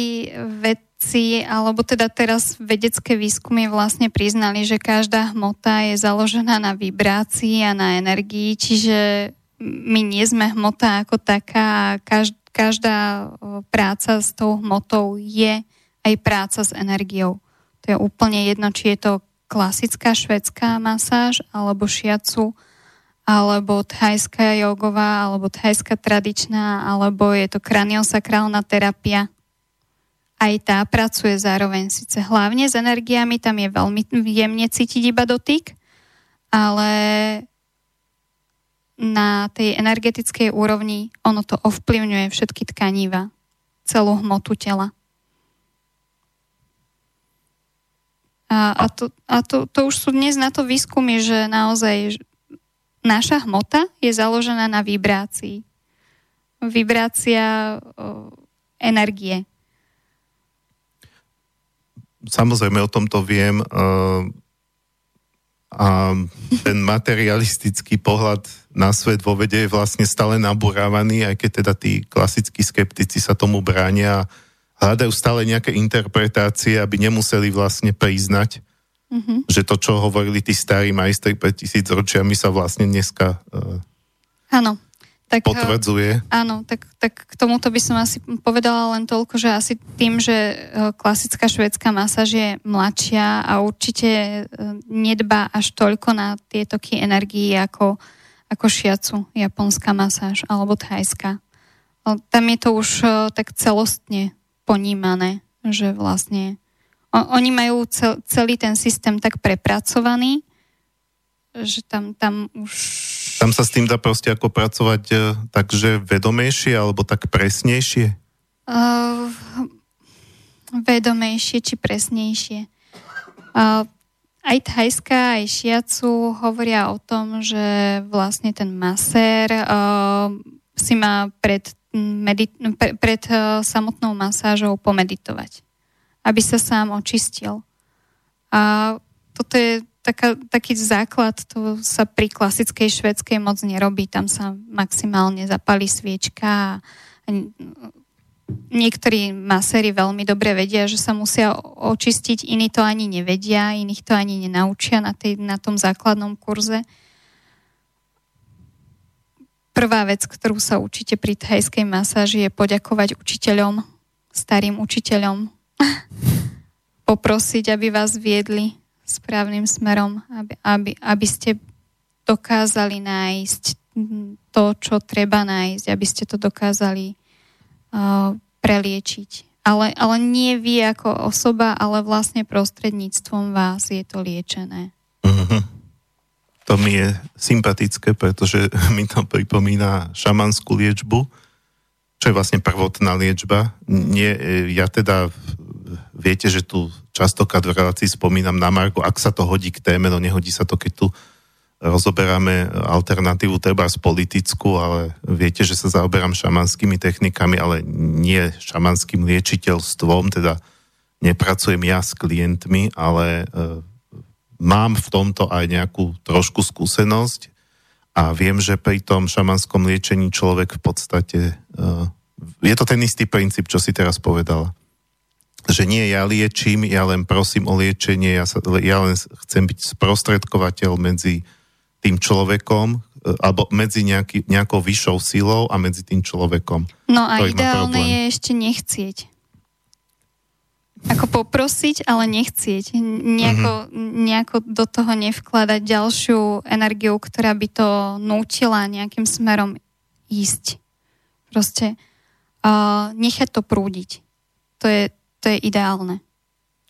vedci, alebo teda teraz vedecké výskumy vlastne priznali, že každá hmota je založená na vibrácii a na energii, čiže my nie sme hmota ako taká a každá práca s tou hmotou je aj práca s energiou. To je úplne jedno, či je to klasická švedská masáž, alebo šiacu, alebo thajská jogová, alebo thajská tradičná, alebo je to kraniosakrálna terapia. Aj tá pracuje zároveň síce hlavne s energiami, tam je veľmi jemne cítiť iba dotyk, ale na tej energetickej úrovni ono to ovplyvňuje všetky tkaníva, celú hmotu tela. A, a, to, a to, to už sú dnes na to výskumy, že naozaj naša hmota je založená na vibrácii. Vibrácia o, energie.
Samozrejme, o tomto viem. Uh, a ten materialistický pohľad na svet vo vede je vlastne stále nabúrávaný, aj keď teda tí klasickí skeptici sa tomu bránia a hľadajú stále nejaké interpretácie, aby nemuseli vlastne priznať, Uh-huh. Že to, čo hovorili tí starí majstri pred tisíc ročiami, sa vlastne dneska uh,
Áno.
Tak, potvrdzuje.
Áno, tak, tak k tomuto by som asi povedala len toľko, že asi tým, že klasická švedská masáž je mladšia a určite nedbá až toľko na tie toky energii ako, ako šiacu japonská masáž alebo thajská. Tam je to už tak celostne ponímané, že vlastne oni majú cel, celý ten systém tak prepracovaný, že tam, tam už
tam sa s tým dá proste ako pracovať e, takže vedomejšie alebo tak presnejšie? Uh,
vedomejšie či presnejšie. Uh, aj thajská, aj šiacu hovoria o tom, že vlastne ten masér uh, si má pred, medit- pre, pred uh, samotnou masážou pomeditovať, aby sa sám očistil. A toto je taká, taký základ, to sa pri klasickej švedskej moc nerobí. Tam sa maximálne zapali sviečka a niektorí maséri veľmi dobre vedia, že sa musia očistiť, iní to ani nevedia, iných to ani nenaučia na, tej, na tom základnom kurze. Prvá vec, ktorú sa učíte pri thajskej masáži je poďakovať učiteľom, starým učiteľom, poprosiť, aby vás viedli správnym smerom, aby, aby, aby ste dokázali nájsť to, čo treba nájsť, aby ste to dokázali uh, preliečiť. Ale, ale nie vy ako osoba, ale vlastne prostredníctvom vás je to liečené. Uh-huh.
To mi je sympatické, pretože mi to pripomína šamanskú liečbu, čo je vlastne prvotná liečba. Nie, ja teda viete, že tu častokrát v relácii spomínam na Marku, ak sa to hodí k téme, no nehodí sa to, keď tu rozoberáme alternatívu treba z politickú, ale viete, že sa zaoberám šamanskými technikami, ale nie šamanským liečiteľstvom, teda nepracujem ja s klientmi, ale e, mám v tomto aj nejakú trošku skúsenosť a viem, že pri tom šamanskom liečení človek v podstate, e, je to ten istý princíp, čo si teraz povedala že nie ja liečím, ja len prosím o liečenie, ja, sa, ja len chcem byť sprostredkovateľ medzi tým človekom, e, alebo medzi nejaký, nejakou vyššou silou a medzi tým človekom.
No a ideálne je ešte nechcieť. Ako poprosiť, ale nechcieť. Nejako, mm-hmm. nejako do toho nevkladať ďalšiu energiu, ktorá by to nútila nejakým smerom ísť. Proste uh, nechať to prúdiť. To je, to je ideálne.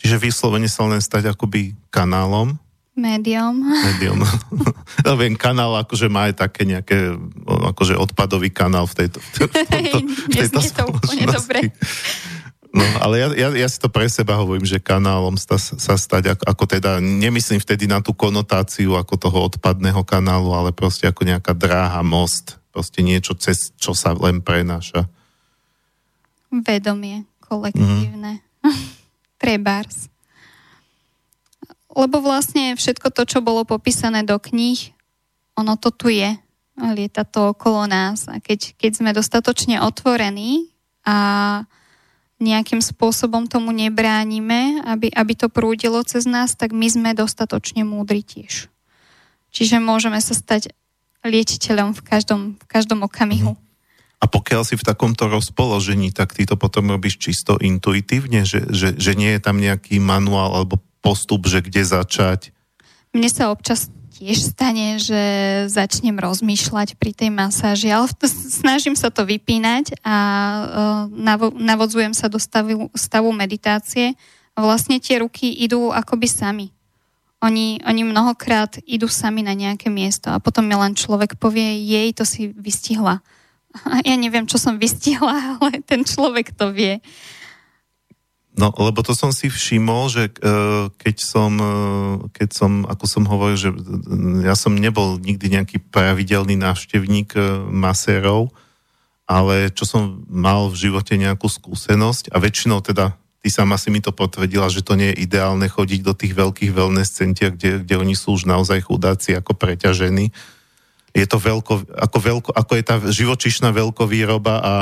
Čiže vyslovene sa len stať akoby kanálom?
Médium.
Médium. ja viem, kanál akože má aj také nejaké, akože odpadový kanál v tejto, v tomto, v tejto
to úplne dobre.
No, ale ja, ja, ja si to pre seba hovorím, že kanálom sa, sa stať, ako, ako teda, nemyslím vtedy na tú konotáciu ako toho odpadného kanálu, ale proste ako nejaká dráha, most, proste niečo, cez čo sa len prenáša.
Vedomie kolektívne. Mm. Trebárs. Lebo vlastne všetko to, čo bolo popísané do kníh, ono to tu je. Lieta to okolo nás. A keď, keď sme dostatočne otvorení a nejakým spôsobom tomu nebránime, aby, aby to prúdilo cez nás, tak my sme dostatočne múdri tiež. Čiže môžeme sa stať liečiteľom v každom, v každom okamihu. Mm.
A pokiaľ si v takomto rozpoložení, tak ty to potom robíš čisto intuitívne, že, že, že nie je tam nejaký manuál alebo postup, že kde začať?
Mne sa občas tiež stane, že začnem rozmýšľať pri tej masáži, ale snažím sa to vypínať a uh, navodzujem sa do stavu, stavu meditácie vlastne tie ruky idú akoby sami. Oni, oni mnohokrát idú sami na nejaké miesto a potom mi len človek povie, jej, to si vystihla ja neviem, čo som vystihla, ale ten človek to vie.
No, lebo to som si všimol, že uh, keď som, uh, keď som, ako som hovoril, že ja som nebol nikdy nejaký pravidelný návštevník masérov, ale čo som mal v živote nejakú skúsenosť a väčšinou teda, ty sama si mi to potvrdila, že to nie je ideálne chodiť do tých veľkých wellness centier, kde, kde oni sú už naozaj chudáci ako preťažení, je to veľko, ako, veľko, ako je tá živočišná veľkovýroba a,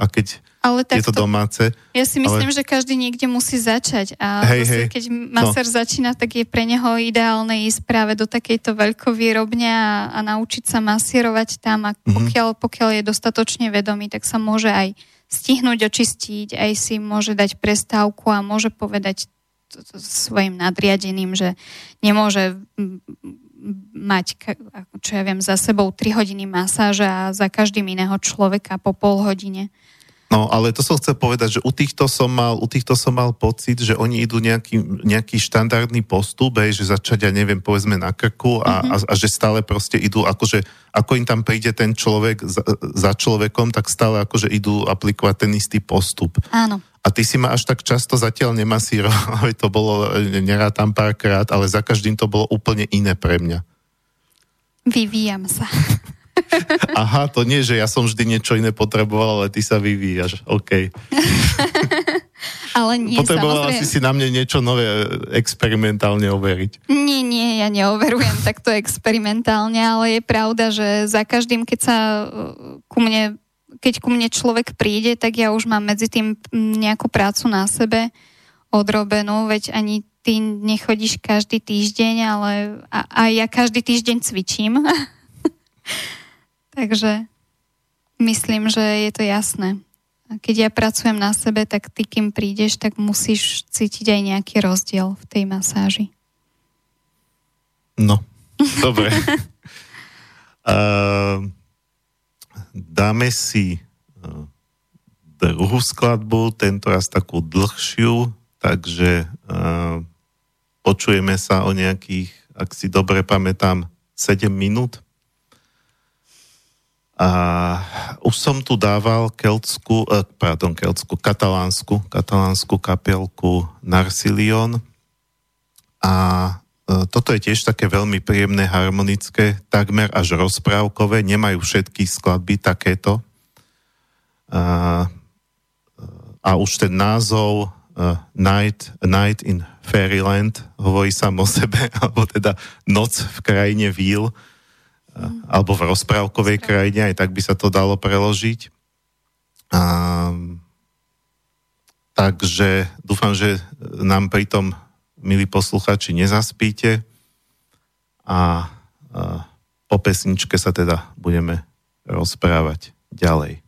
a keď ale je to domáce.
Ja si myslím, ale... že každý niekde musí začať a hej, hej, keď maser no. začína, tak je pre neho ideálne ísť práve do takejto veľkovýrobne a, a naučiť sa masírovať tam a mhm. pokiaľ, mm-hmm. pokiaľ je dostatočne vedomý, tak sa môže aj stihnúť očistiť, aj si môže dať prestávku a môže povedať svojim nadriadeným, že nemôže mať, čo ja viem, za sebou 3 hodiny masáže a za každým iného človeka po pol hodine.
No, ale to som chcel povedať, že u týchto som mal, u týchto som mal pocit, že oni idú nejaký, nejaký štandardný postup, hej, že začať, ja neviem, povedzme na krku a, mm-hmm. a, a že stále proste idú, akože ako im tam príde ten človek za, za človekom, tak stále akože idú aplikovať ten istý postup.
Áno.
A ty si ma až tak často zatiaľ nemasíroval, to bolo, tam párkrát, ale za každým to bolo úplne iné pre mňa.
Vyvíjam sa.
Aha, to nie, že ja som vždy niečo iné potreboval, ale ty sa vyvíjaš. OK.
ale nie,
Potrebovala
samozrejme.
si si na mne niečo nové experimentálne overiť.
Nie, nie, ja neoverujem takto experimentálne, ale je pravda, že za každým, keď sa uh, ku mne keď ku mne človek príde, tak ja už mám medzi tým nejakú prácu na sebe odrobenú, veď ani ty nechodíš každý týždeň, ale a ja každý týždeň cvičím. Takže myslím, že je to jasné. A keď ja pracujem na sebe, tak ty, kým prídeš, tak musíš cítiť aj nejaký rozdiel v tej masáži.
No, dobre. uh, dáme si uh, druhú skladbu, tento raz takú dlhšiu, takže uh, počujeme sa o nejakých, ak si dobre pamätám, 7 minút. A už som tu dával keltskú, eh, pardon, keltskú, katalánsku, katalánsku kapelku Narsilion. A toto je tiež také veľmi príjemné, harmonické, takmer až rozprávkové, nemajú všetky skladby takéto. A, a už ten názov uh, Night, Night in Fairyland hovorí sám o sebe, alebo teda Noc v krajine víl, alebo v rozprávkovej krajine, aj tak by sa to dalo preložiť. A, takže dúfam, že nám pritom, milí posluchači, nezaspíte a, a po pesničke sa teda budeme rozprávať ďalej.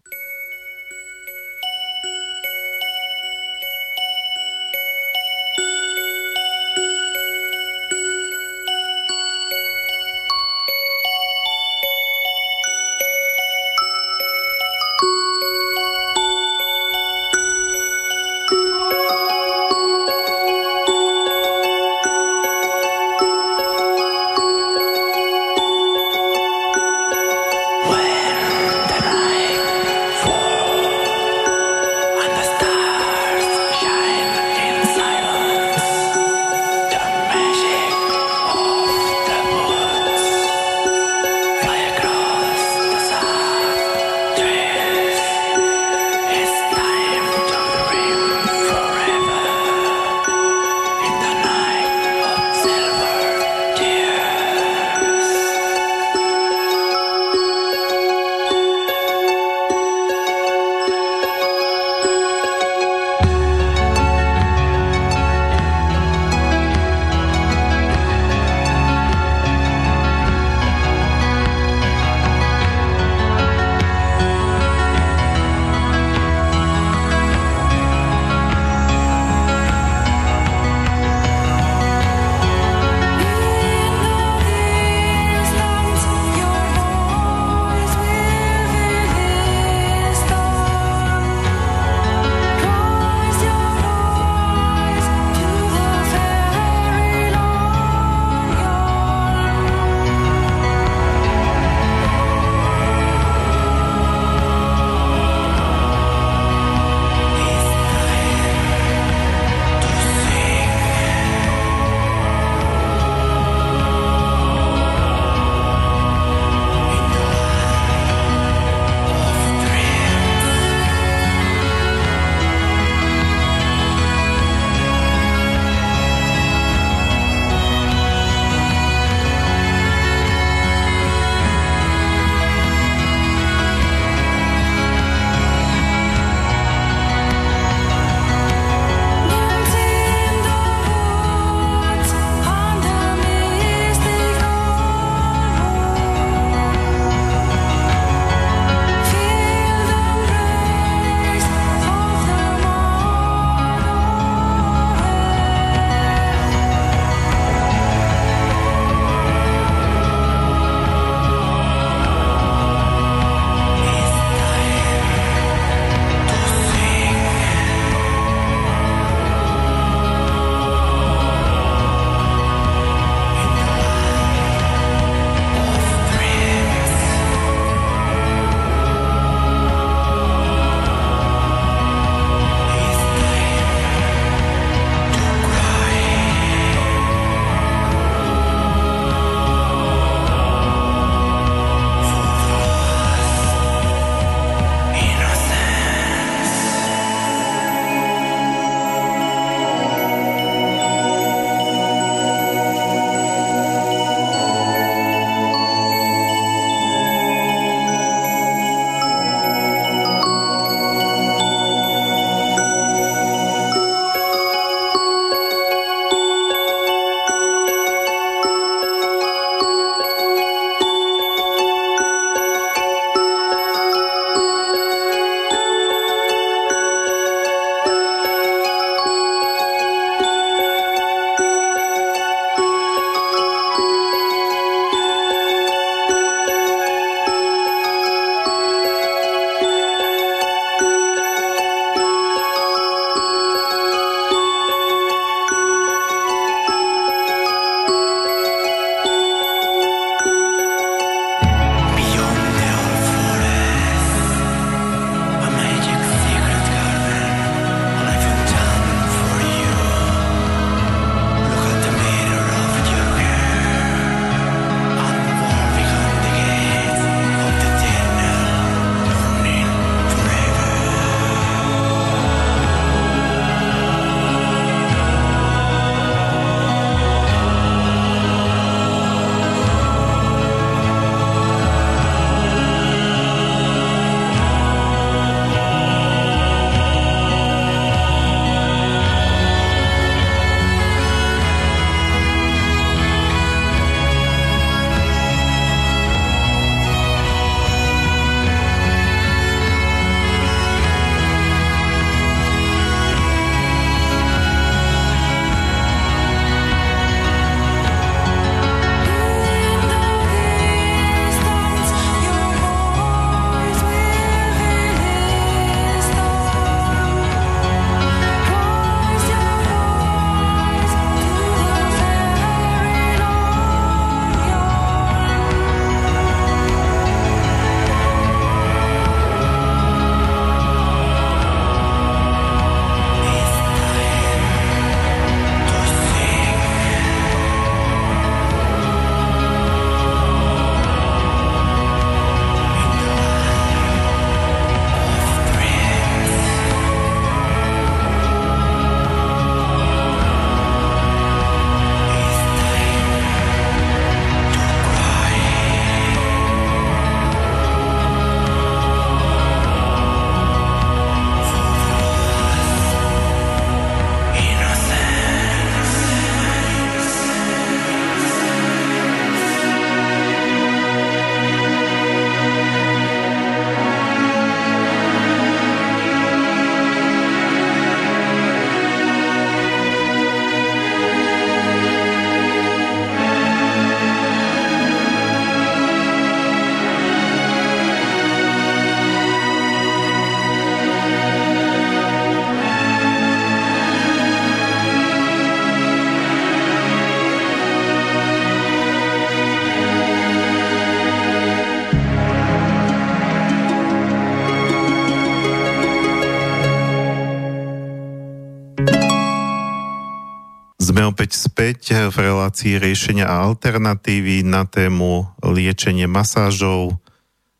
Opäť späť v relácii riešenia a alternatívy na tému liečenie masážov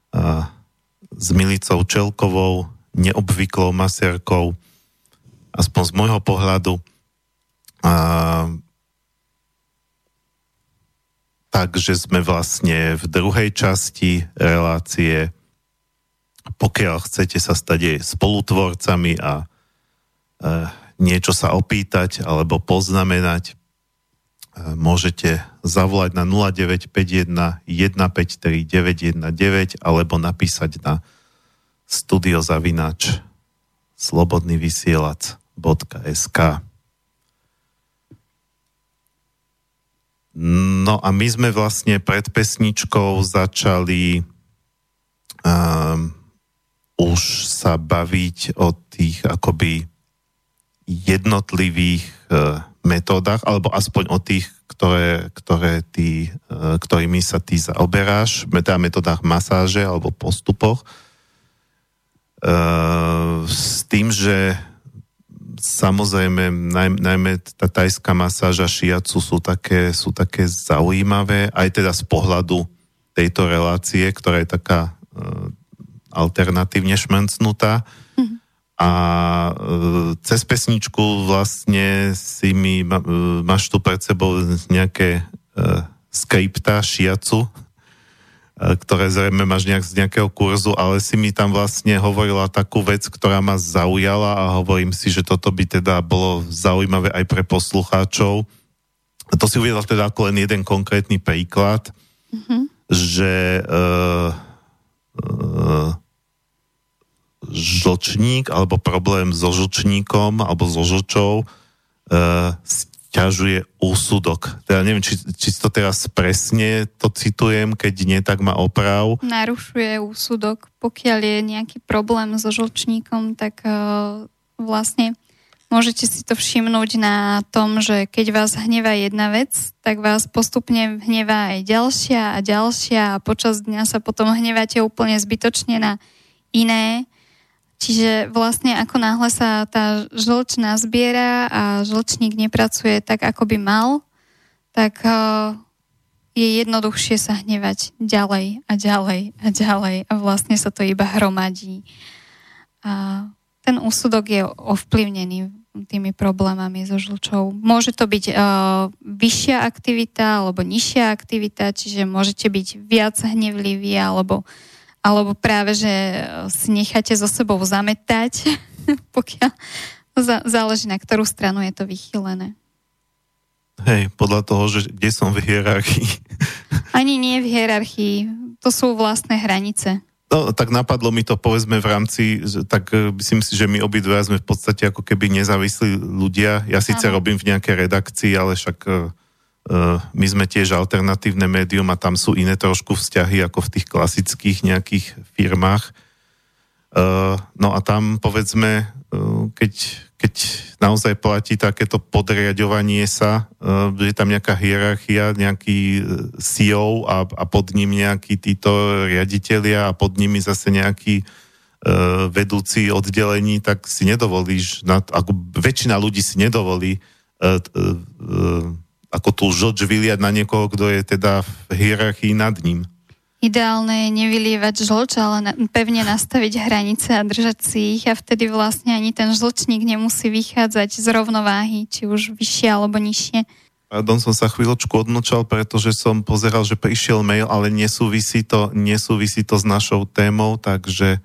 a s Milicou Čelkovou, neobvyklou masérkou, aspoň z môjho pohľadu. A, takže sme vlastne v druhej časti relácie. Pokiaľ chcete sa stať jej spolutvorcami a e, niečo sa opýtať alebo poznamenať, môžete zavolať na 0951 153 919 alebo napísať na studiozavinač slobodnyvysielac.sk No a my sme vlastne pred pesničkou začali um, už sa baviť o tých akoby jednotlivých e, metódach, alebo aspoň o tých, ktoré, ktoré ty, e, ktorými sa ty zaoberáš, teda metodách masáže alebo postupoch. E, s tým, že samozrejme naj, najmä tá tajská masáža šiacu sú také, sú také zaujímavé, aj teda z pohľadu tejto relácie, ktorá je taká alternatívne šmencnutá. Mm-hmm a e, cez pesničku vlastne si mi, e, máš tu pred sebou nejaké e, skripta šiacu, ktoré zrejme máš nejak z nejakého kurzu, ale si mi tam vlastne hovorila takú vec, ktorá ma zaujala a hovorím si, že toto by teda bolo zaujímavé aj pre poslucháčov. To si uviedla teda ako len jeden konkrétny príklad, mm-hmm. že e, e, žlčník alebo problém so žlčníkom alebo so žlčou e, stiažuje úsudok. Teda neviem, či, či to teraz presne to citujem, keď nie, tak ma oprav.
Narušuje úsudok. Pokiaľ je nejaký problém so žlčníkom, tak e, vlastne môžete si to všimnúť na tom, že keď vás hnevá jedna vec, tak vás postupne hnevá aj ďalšia a ďalšia a počas dňa sa potom hneváte úplne zbytočne na iné Čiže vlastne ako náhle sa tá žlč nazbiera a žlčník nepracuje tak, ako by mal, tak uh, je jednoduchšie sa hnevať ďalej a ďalej a ďalej a vlastne sa to iba hromadí. A ten úsudok je ovplyvnený tými problémami so žlčou. Môže to byť uh, vyššia aktivita alebo nižšia aktivita, čiže môžete byť viac hnevliví alebo uh, alebo práve, že si necháte so sebou zametať, pokiaľ záleží na ktorú stranu je to vychylené.
Hej, podľa toho, že kde som v hierarchii.
Ani nie v hierarchii. To sú vlastné hranice.
No, tak napadlo mi to, povedzme, v rámci, tak eh, myslím si, že my obidva sme v podstate ako keby nezávislí ľudia. Ja síce Aha. robím v nejakej redakcii, ale však uh, my sme tiež alternatívne médium a tam sú iné trošku vzťahy ako v tých klasických nejakých firmách. No a tam povedzme, keď, keď naozaj platí takéto podriadovanie sa, je tam nejaká hierarchia, nejaký CEO a, a pod ním nejakí títo riaditeľia a pod nimi zase nejaký vedúci oddelení, tak si nedovolíš, ako väčšina ľudí si nedovolí ako tu žlč vyliať na niekoho, kto je teda v hierarchii nad ním.
Ideálne je nevylievať žlč, ale na, pevne nastaviť hranice a držať si ich a vtedy vlastne ani ten žlčník nemusí vychádzať z rovnováhy, či už vyššie alebo nižšie.
Pardon, som sa chvíľočku odmlčal, pretože som pozeral, že prišiel mail, ale nesúvisí to, nesúvisí to s našou témou, takže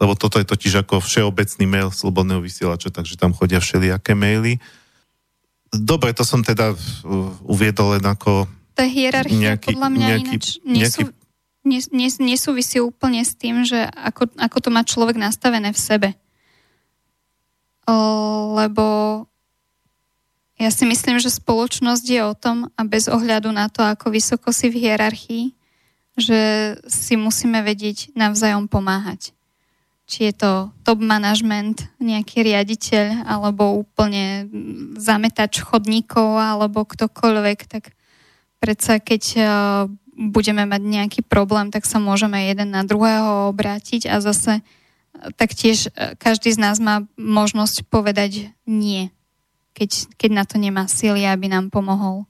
lebo toto je totiž ako všeobecný mail slobodného vysielača, takže tam chodia všelijaké maily. Dobre, to som teda uh, uviedol len ako...
Tá hierarchia nejaký, podľa mňa nejaký, ináč nesú, nejaký... nes, nes, nesúvisí úplne s tým, že ako, ako to má človek nastavené v sebe. Lebo ja si myslím, že spoločnosť je o tom a bez ohľadu na to, ako vysoko si v hierarchii, že si musíme vedieť navzájom pomáhať či je to top management, nejaký riaditeľ, alebo úplne zametač chodníkov, alebo ktokoľvek, tak predsa keď uh, budeme mať nejaký problém, tak sa môžeme jeden na druhého obrátiť a zase taktiež uh, každý z nás má možnosť povedať nie. keď, keď na to nemá síly, aby nám pomohol.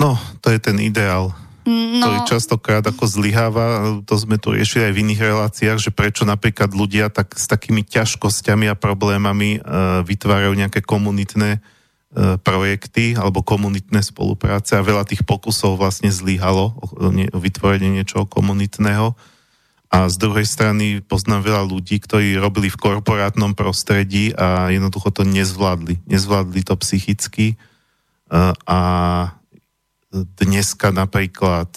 No, to je ten ideál, no. ktorý častokrát ako zlyháva. To sme tu riešili aj v iných reláciách, že prečo napríklad ľudia tak s takými ťažkosťami a problémami uh, vytvárajú nejaké komunitné uh, projekty alebo komunitné spolupráce a veľa tých pokusov vlastne zlyhalo o, o vytvorenie niečoho komunitného. A z druhej strany poznám veľa ľudí, ktorí robili v korporátnom prostredí a jednoducho to nezvládli. Nezvládli to psychicky uh, a dneska napríklad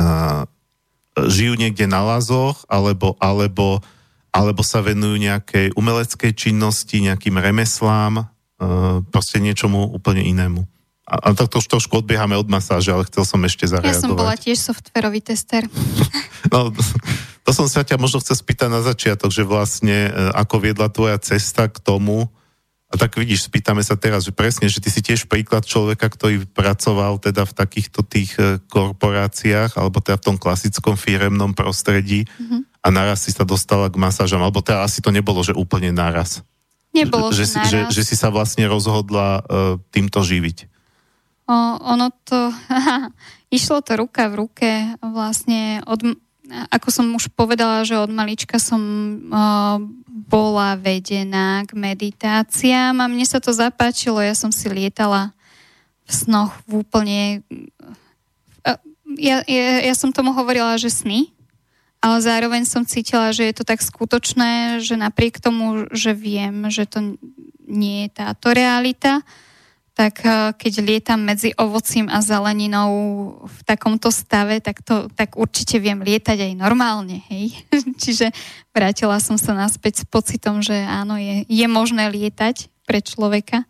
uh, žijú niekde na lazoch, alebo, alebo, alebo sa venujú nejakej umeleckej činnosti, nejakým remeslám, uh, proste niečomu úplne inému. A, a to, to trošku odbiehame od masáže, ale chcel som ešte zareagovať.
Ja som bola tiež softverový tester.
no, to som sa ťa možno chcel spýtať na začiatok, že vlastne ako viedla tvoja cesta k tomu, a tak vidíš, spýtame sa teraz, že presne, že ty si tiež príklad človeka, ktorý pracoval teda v takýchto tých e, korporáciách, alebo teda v tom klasickom firemnom prostredí mm-hmm. a naraz si sa dostala k masážam, alebo teda asi to nebolo, že úplne naraz.
Nebolo
že,
že,
si, že, že si sa vlastne rozhodla uh, týmto živiť.
O, ono to, išlo to ruka v ruke vlastne od, ako som už povedala, že od malička som uh, bola vedená k meditáciám a mne sa to zapáčilo. Ja som si lietala v snoch v úplne... Uh, ja, ja, ja som tomu hovorila, že sny, ale zároveň som cítila, že je to tak skutočné, že napriek tomu, že viem, že to nie je táto realita, tak eh, keď lietam medzi ovocím a zeleninou v takomto stave, tak, to, tak určite viem lietať aj normálne. Hej? Čiže vrátila som sa naspäť s pocitom, že áno, je, je možné lietať pre človeka.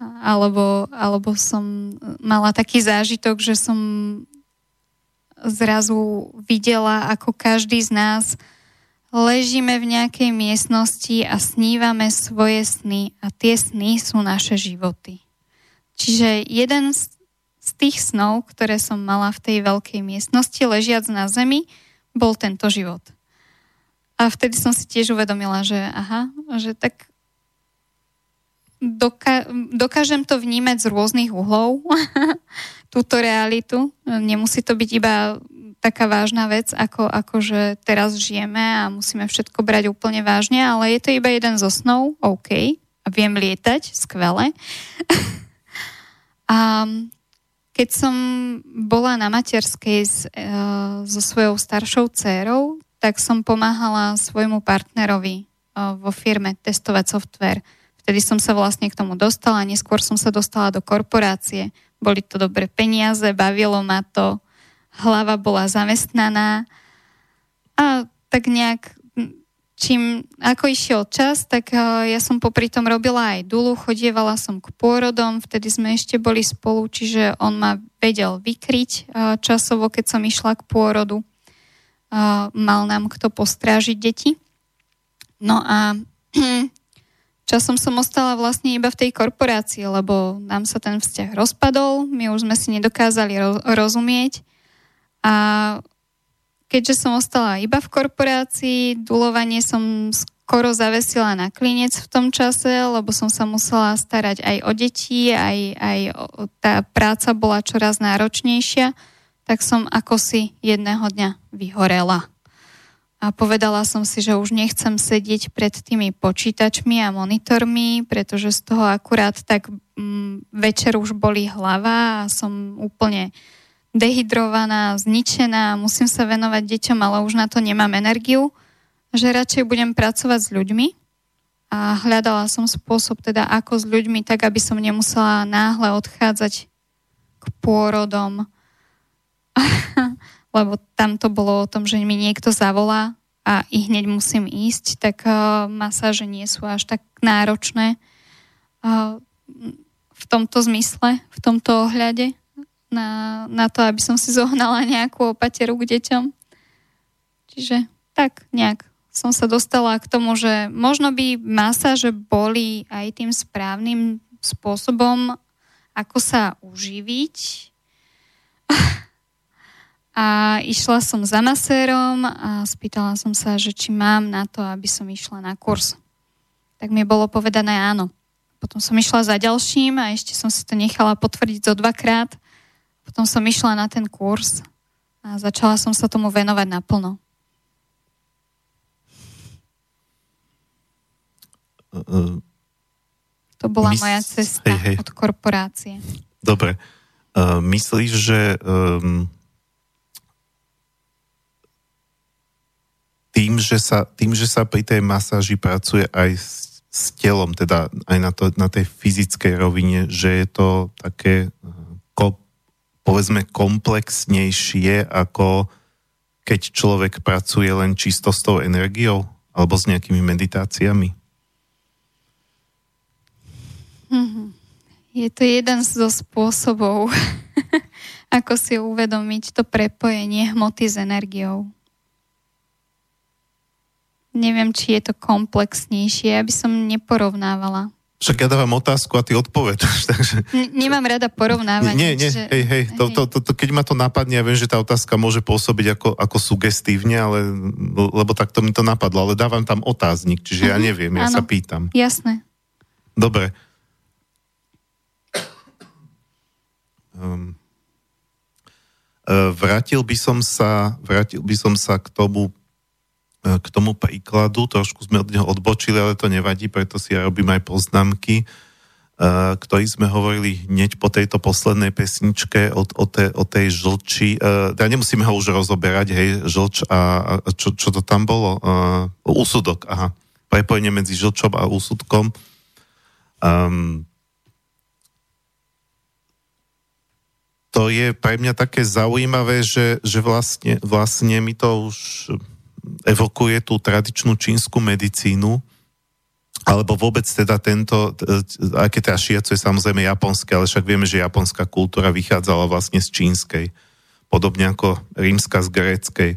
Alebo, alebo som mala taký zážitok, že som zrazu videla, ako každý z nás ležíme v nejakej miestnosti a snívame svoje sny a tie sny sú naše životy. Čiže jeden z, tých snov, ktoré som mala v tej veľkej miestnosti, ležiac na zemi, bol tento život. A vtedy som si tiež uvedomila, že aha, že tak doka- dokážem to vnímať z rôznych uhlov, túto realitu. Nemusí to byť iba taká vážna vec, ako, ako že teraz žijeme a musíme všetko brať úplne vážne, ale je to iba jeden zo snov, OK, a viem lietať, skvele. A keď som bola na materskej s, e, so svojou staršou dcérou, tak som pomáhala svojmu partnerovi e, vo firme testovať software. Vtedy som sa vlastne k tomu dostala, neskôr som sa dostala do korporácie. Boli to dobré peniaze, bavilo ma to, hlava bola zamestnaná a tak nejak čím, ako išiel čas, tak uh, ja som popri tom robila aj dulu, chodievala som k pôrodom, vtedy sme ešte boli spolu, čiže on ma vedel vykryť uh, časovo, keď som išla k pôrodu. Uh, mal nám kto postrážiť deti. No a časom som ostala vlastne iba v tej korporácii, lebo nám sa ten vzťah rozpadol, my už sme si nedokázali ro- rozumieť a keďže som ostala iba v korporácii, dulovanie som skoro zavesila na klinec v tom čase, lebo som sa musela starať aj o deti, aj, aj tá práca bola čoraz náročnejšia, tak som ako si jedného dňa vyhorela. A povedala som si, že už nechcem sedieť pred tými počítačmi a monitormi, pretože z toho akurát tak mm, večer už boli hlava a som úplne dehydrovaná, zničená, musím sa venovať deťom, ale už na to nemám energiu, že radšej budem pracovať s ľuďmi. A hľadala som spôsob teda ako s ľuďmi, tak aby som nemusela náhle odchádzať k pôrodom, lebo tam to bolo o tom, že mi niekto zavolá a i hneď musím ísť, tak uh, masáže nie sú až tak náročné uh, v tomto zmysle, v tomto ohľade na, na to, aby som si zohnala nejakú opateru k deťom. Čiže tak nejak som sa dostala k tomu, že možno by masáže boli aj tým správnym spôsobom, ako sa uživiť. A išla som za masérom a spýtala som sa, že či mám na to, aby som išla na kurz. tak mi bolo povedané áno. Potom som išla za ďalším a ešte som si to nechala potvrdiť zo dvakrát. Potom som išla na ten kurz a začala som sa tomu venovať naplno. To bola Mys- moja cesta hej, hej. od korporácie.
Dobre. Uh, myslíš, že um, tým, že sa, tým, že sa pri tej masáži pracuje aj s, s telom, teda aj na, to, na tej fyzickej rovine, že je to také, povedzme, komplexnejšie, ako keď človek pracuje len čisto s tou energiou alebo s nejakými meditáciami?
Mm-hmm. Je to jeden zo spôsobov, ako si uvedomiť to prepojenie hmoty s energiou neviem, či je to komplexnejšie, aby som neporovnávala.
Však ja dávam otázku a ty odpovedaš. Takže...
Nemám rada porovnávať.
Nie, nie, že... hej, hej, to, to, to, to, keď ma to napadne, ja viem, že tá otázka môže pôsobiť ako, ako sugestívne, ale, lebo takto mi to napadlo, ale dávam tam otáznik, čiže uh-huh, ja mhm, neviem, ja áno, sa pýtam.
Jasné.
Dobre. Um, vrátil by som sa, vrátil by som sa k tomu k tomu príkladu, trošku sme od neho odbočili, ale to nevadí, preto si ja robím aj poznámky, e, ktorý sme hovorili hneď po tejto poslednej pesničke o, o, te, o tej žlči. Ja e, nemusíme ho už rozoberať, hej, žlč a, a čo, čo to tam bolo? Úsudok, aha. Prepojenie medzi žlčom a úsudkom. Um, to je pre mňa také zaujímavé, že, že vlastne, vlastne mi to už evokuje tú tradičnú čínsku medicínu, alebo vôbec teda tento, aj keď teda šiacu je samozrejme japonské, ale však vieme, že japonská kultúra vychádzala vlastne z čínskej, podobne ako rímska z gréckej.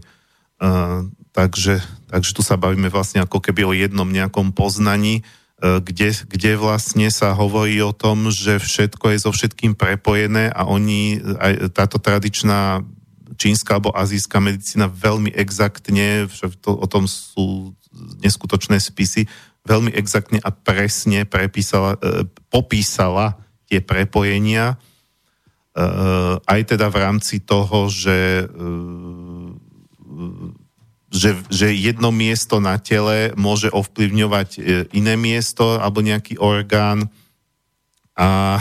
Uh, takže, takže tu sa bavíme vlastne ako keby o jednom nejakom poznaní, uh, kde, kde vlastne sa hovorí o tom, že všetko je so všetkým prepojené a oni, aj táto tradičná čínska alebo azijská medicína veľmi exaktne, to, o tom sú neskutočné spisy, veľmi exaktne a presne prepísala, e, popísala tie prepojenia, e, aj teda v rámci toho, že, e, že, že jedno miesto na tele môže ovplyvňovať e, iné miesto alebo nejaký orgán. A,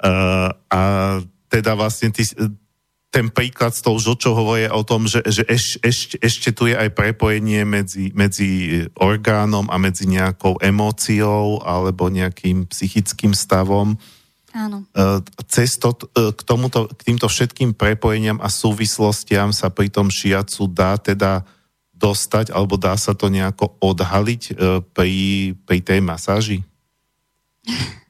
a, e, a teda vlastne ty, ten príklad s tou žlčou hovorí o tom, že, že eš, eš, ešte tu je aj prepojenie medzi, medzi orgánom a medzi nejakou emóciou alebo nejakým psychickým stavom.
Áno.
E, cez to, e, k, tomuto, k týmto všetkým prepojeniam a súvislostiam sa pri tom šiacu dá teda dostať, alebo dá sa to nejako odhaliť e, pri, pri tej masáži?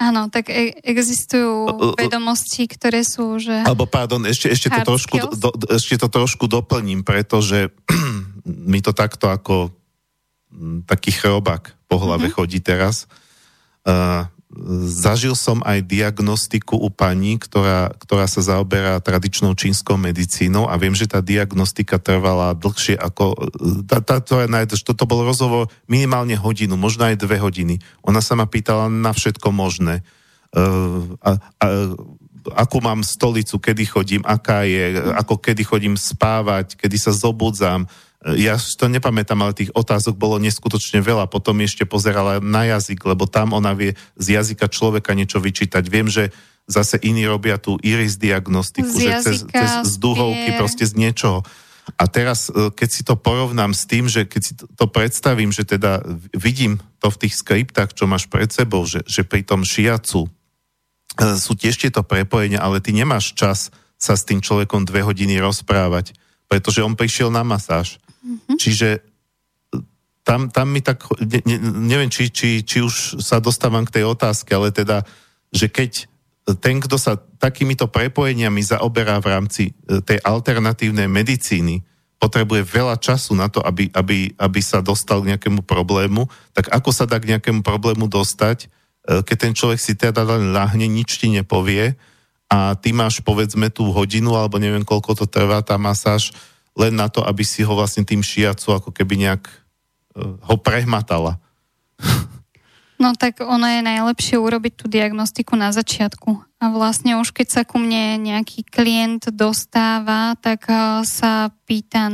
Áno, tak e- existujú vedomosti, ktoré sú, že...
Alebo pardon, ešte, ešte, to, trošku, do, ešte to trošku doplním, pretože mi to takto ako taký chrobák po hlave mm-hmm. chodí teraz. Uh, zažil som aj diagnostiku u pani, ktorá, ktorá sa zaoberá tradičnou čínskou medicínou a viem, že tá diagnostika trvala dlhšie ako... Tá, tá, to, toto bol rozhovor minimálne hodinu, možno aj dve hodiny. Ona sa ma pýtala na všetko možné. Uh, a, a, akú mám stolicu, kedy chodím, aká je, ako kedy chodím spávať, kedy sa zobudzam, ja to nepamätám, ale tých otázok bolo neskutočne veľa. Potom ešte pozerala na jazyk, lebo tam ona vie z jazyka človeka niečo vyčítať. Viem, že zase iní robia tú iris diagnostiku, z že cez, cez z duhovky, proste z niečoho. A teraz, e, keď si to porovnám s tým, že keď si to predstavím, že teda vidím to v tých skriptách, čo máš pred sebou, že, že pri tom šiacu e, sú tiež tieto prepojenia, ale ty nemáš čas sa s tým človekom dve hodiny rozprávať, pretože on prišiel na masáž. Mm-hmm. Čiže e, tam, tam mi tak, ne, ne, neviem, či, či, či už sa dostávam k tej otázke, ale teda, že keď ten, kto sa takýmito prepojeniami zaoberá v rámci e, tej alternatívnej medicíny, potrebuje veľa času na to, aby, aby, aby sa dostal k nejakému problému, tak ako sa dá k nejakému problému dostať, e, keď ten človek si teda len ľahne, nič ti nepovie a ty máš povedzme tú hodinu, alebo neviem koľko to trvá tá masáž, len na to, aby si ho vlastne tým šiacu ako keby nejak e, ho prehmatala.
No tak ono je najlepšie urobiť tú diagnostiku na začiatku. A vlastne už keď sa ku mne nejaký klient dostáva, tak sa pýta,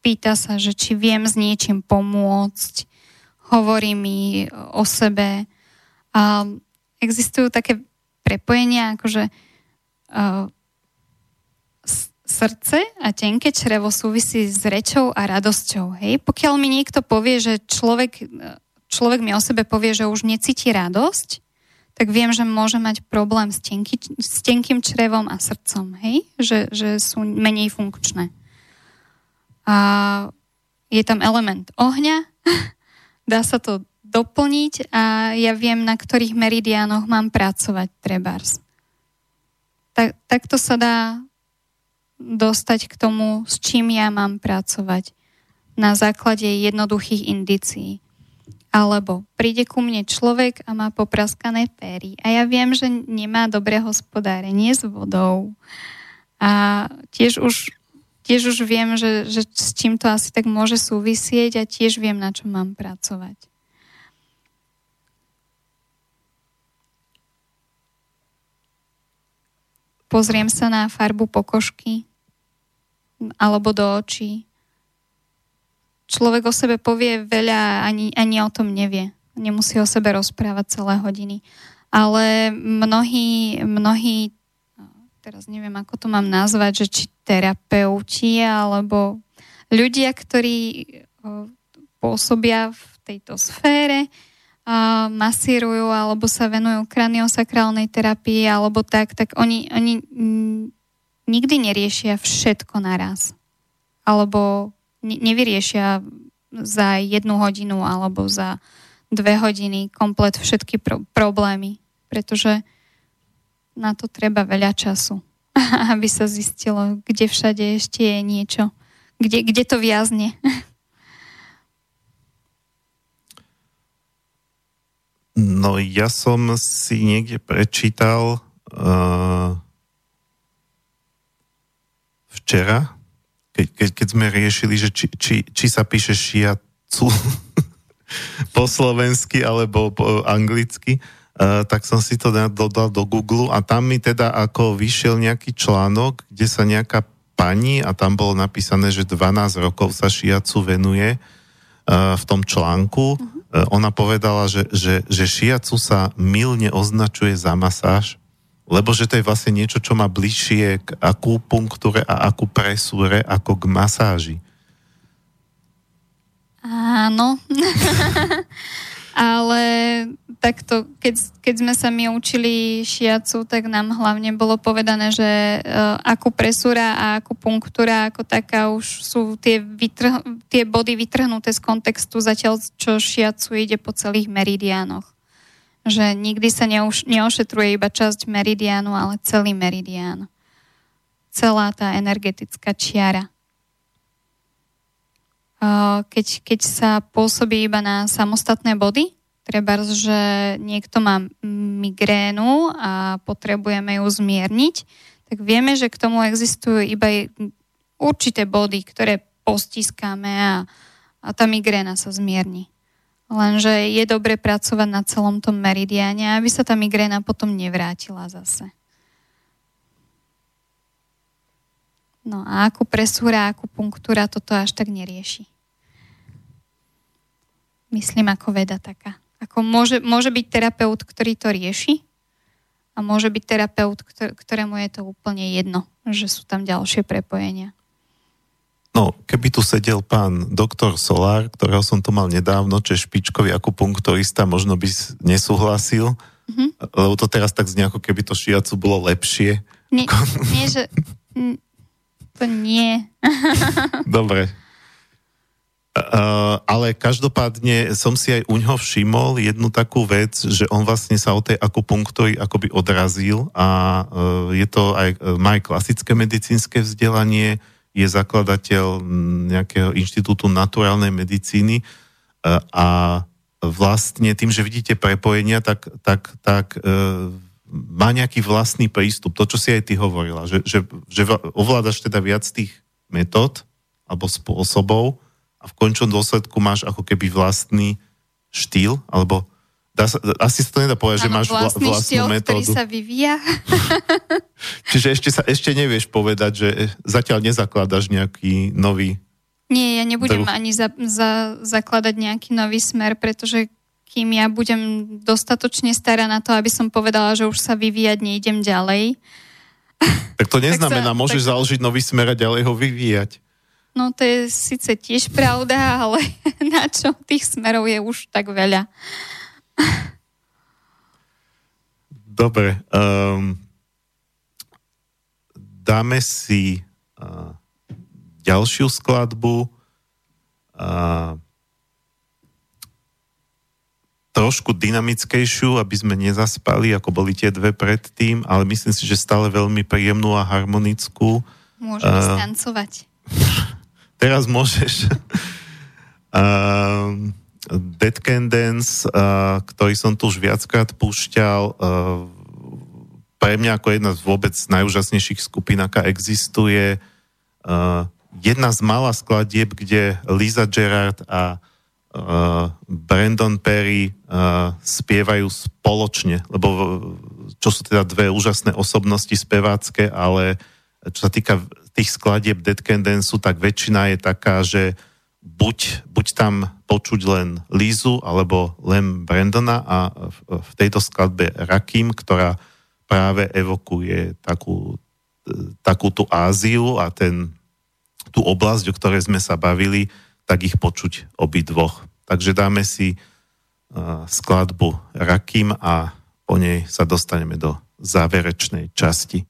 pýta sa, že či viem s niečím pomôcť, hovorí mi o sebe. A existujú také prepojenia, akože srdce a tenké črevo súvisí s rečou a radosťou. Hej? Pokiaľ mi niekto povie, že človek človek mi o sebe povie, že už necíti radosť, tak viem, že môže mať problém s, tenky, s tenkým črevom a srdcom, hej? Že, že sú menej funkčné. A je tam element ohňa, dá sa to doplniť a ja viem, na ktorých meridiánoch mám pracovať trebárs. Tak, takto sa dá dostať k tomu, s čím ja mám pracovať na základe jednoduchých indicií. Alebo príde ku mne človek a má popraskané péry a ja viem, že nemá dobré hospodárenie s vodou. A tiež už, tiež už viem, že, že s čím to asi tak môže súvisieť a tiež viem, na čo mám pracovať. Pozriem sa na farbu pokožky alebo do očí človek o sebe povie veľa, ani, ani o tom nevie. Nemusí o sebe rozprávať celé hodiny. Ale mnohí, mnohí, teraz neviem, ako to mám nazvať, že či terapeuti, alebo ľudia, ktorí pôsobia v tejto sfére, masírujú alebo sa venujú kraniosakrálnej terapii alebo tak, tak oni, oni nikdy neriešia všetko naraz. Alebo nevyriešia za jednu hodinu alebo za dve hodiny komplet všetky pro- problémy, pretože na to treba veľa času, aby sa zistilo, kde všade ešte je niečo, kde, kde to viazne.
No ja som si niekde prečítal uh, včera, keď, keď, keď sme riešili, že či, či, či sa píše šiacu po slovensky alebo po anglicky, uh, tak som si to dodal do Google a tam mi teda ako vyšiel nejaký článok, kde sa nejaká pani a tam bolo napísané, že 12 rokov sa šiacu venuje uh, v tom článku. Uh-huh. Uh, ona povedala, že, že, že šiacu sa milne označuje za masáž lebo že to je vlastne niečo, čo má bližšie k akupunktúre a akupresúre ako k masáži.
Áno. Ale takto, keď, keď sme sa my učili šiacu, tak nám hlavne bolo povedané, že uh, akupresúra a akupunktúra ako taká už sú tie, vytrh, tie body vytrhnuté z kontextu, zatiaľ čo šiacu ide po celých meridiánoch že nikdy sa neuš- neošetruje iba časť meridiánu, ale celý meridián. Celá tá energetická čiara. Keď, keď sa pôsobí iba na samostatné body, treba, že niekto má migrénu a potrebujeme ju zmierniť, tak vieme, že k tomu existujú iba určité body, ktoré postískame a, a tá migréna sa zmierni. Lenže je dobre pracovať na celom tom meridiáne, aby sa tá migréna potom nevrátila zase. No a akú presúra, akú punktúra toto až tak nerieši. Myslím ako veda taká. Ako môže, môže byť terapeut, ktorý to rieši a môže byť terapeut, ktorému je to úplne jedno, že sú tam ďalšie prepojenia.
No, keby tu sedel pán doktor Solár, ktorého som tu mal nedávno, čo je špičkový akupunktorista, možno by nesúhlasil, mm-hmm. lebo to teraz tak znie, ako keby to šiacu bolo lepšie.
Nie, nie že... To nie.
Dobre. Uh, ale každopádne som si aj u ňoho všimol jednu takú vec, že on vlastne sa o tej akupunktúry akoby odrazil a uh, je to aj, má aj klasické medicínske vzdelanie, je zakladateľ nejakého inštitútu naturálnej medicíny e, a vlastne tým, že vidíte prepojenia, tak, tak, tak e, má nejaký vlastný prístup. To, čo si aj ty hovorila, že, že, že ovládaš teda viac tých metód alebo spôsobov a v končnom dôsledku máš ako keby vlastný štýl, alebo dá sa, asi sa to nedá povedať, ano, že máš vlastný vlastnú štýl, metódu.
ktorý sa vyvíja.
Čiže ešte, sa, ešte nevieš povedať, že zatiaľ nezakladaš nejaký nový
Nie, ja nebudem druh. ani za, za, zakladať nejaký nový smer, pretože kým ja budem dostatočne stará na to, aby som povedala, že už sa vyvíjať nejdem ďalej.
Tak to neznamená, tak sa, môžeš tak... založiť nový smer a ďalej ho vyvíjať.
No to je síce tiež pravda, ale na čo tých smerov je už tak veľa.
Dobre. Um, dáme si uh, ďalšiu skladbu. Uh, trošku dynamickejšiu, aby sme nezaspali, ako boli tie dve predtým, ale myslím si, že stále veľmi príjemnú a harmonickú.
Môžeme uh, stancovať.
teraz môžeš. uh, Dead Can uh, ktorý som tu už viackrát púšťal, uh, pre mňa ako jedna z vôbec najúžasnejších skupín, aká existuje. Uh, jedna z mála skladieb, kde Lisa Gerard a uh, Brandon Perry uh, spievajú spoločne, lebo čo sú teda dve úžasné osobnosti spevácké, ale čo sa týka tých skladieb Dead Can tak väčšina je taká, že buď, buď tam počuť len Lízu alebo len Brandona a v, tejto skladbe Rakim, ktorá práve evokuje takú, takú tú Áziu a ten, tú oblasť, o ktorej sme sa bavili, tak ich počuť obidvoch. Takže dáme si uh, skladbu Rakim a po nej sa dostaneme do záverečnej časti.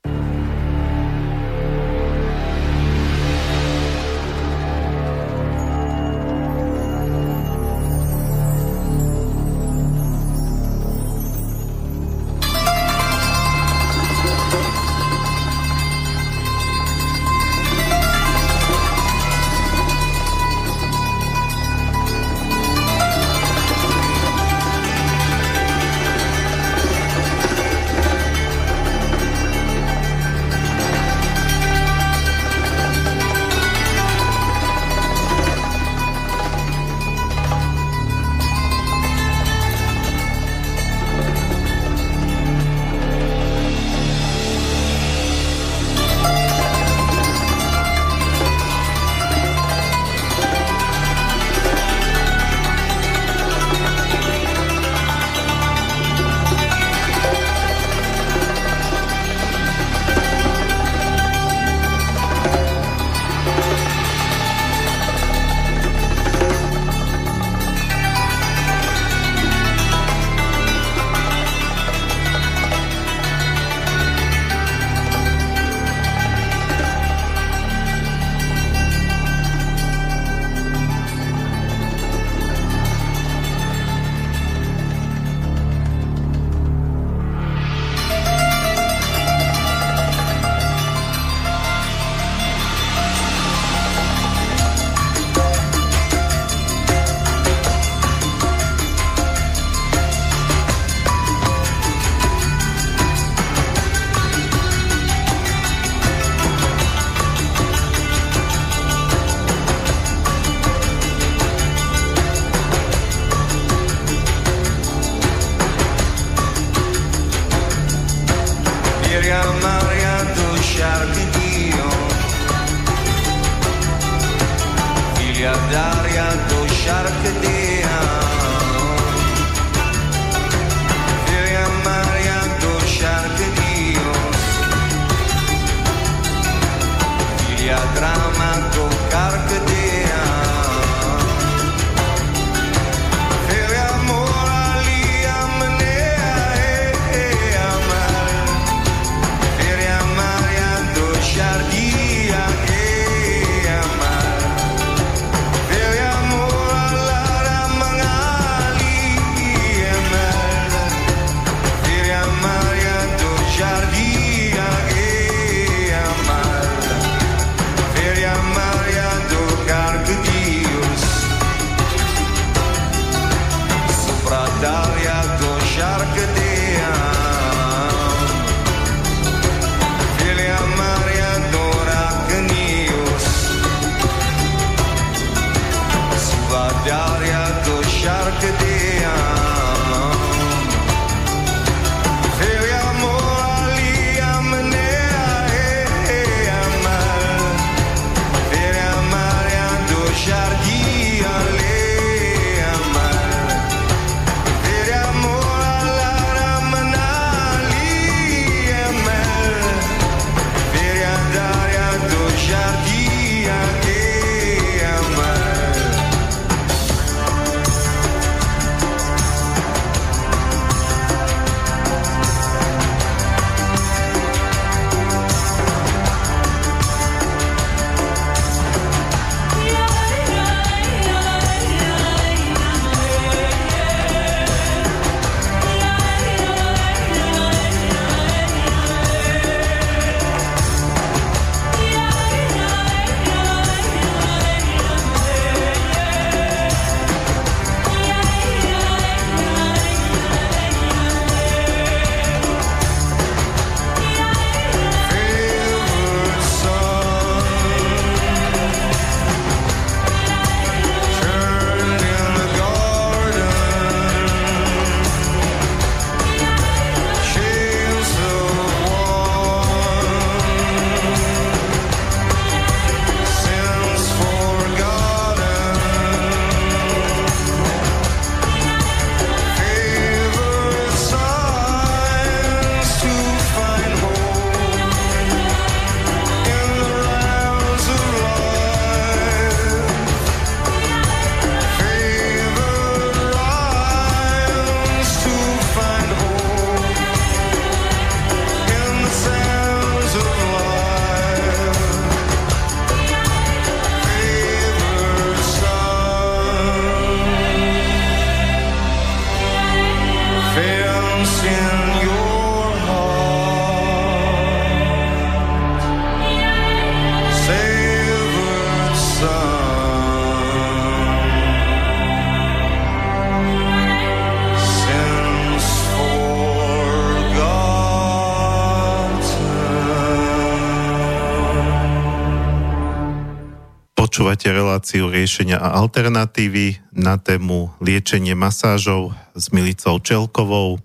Reláciu riešenia a alternatívy na tému liečenie masážov s Milicou Čelkovou.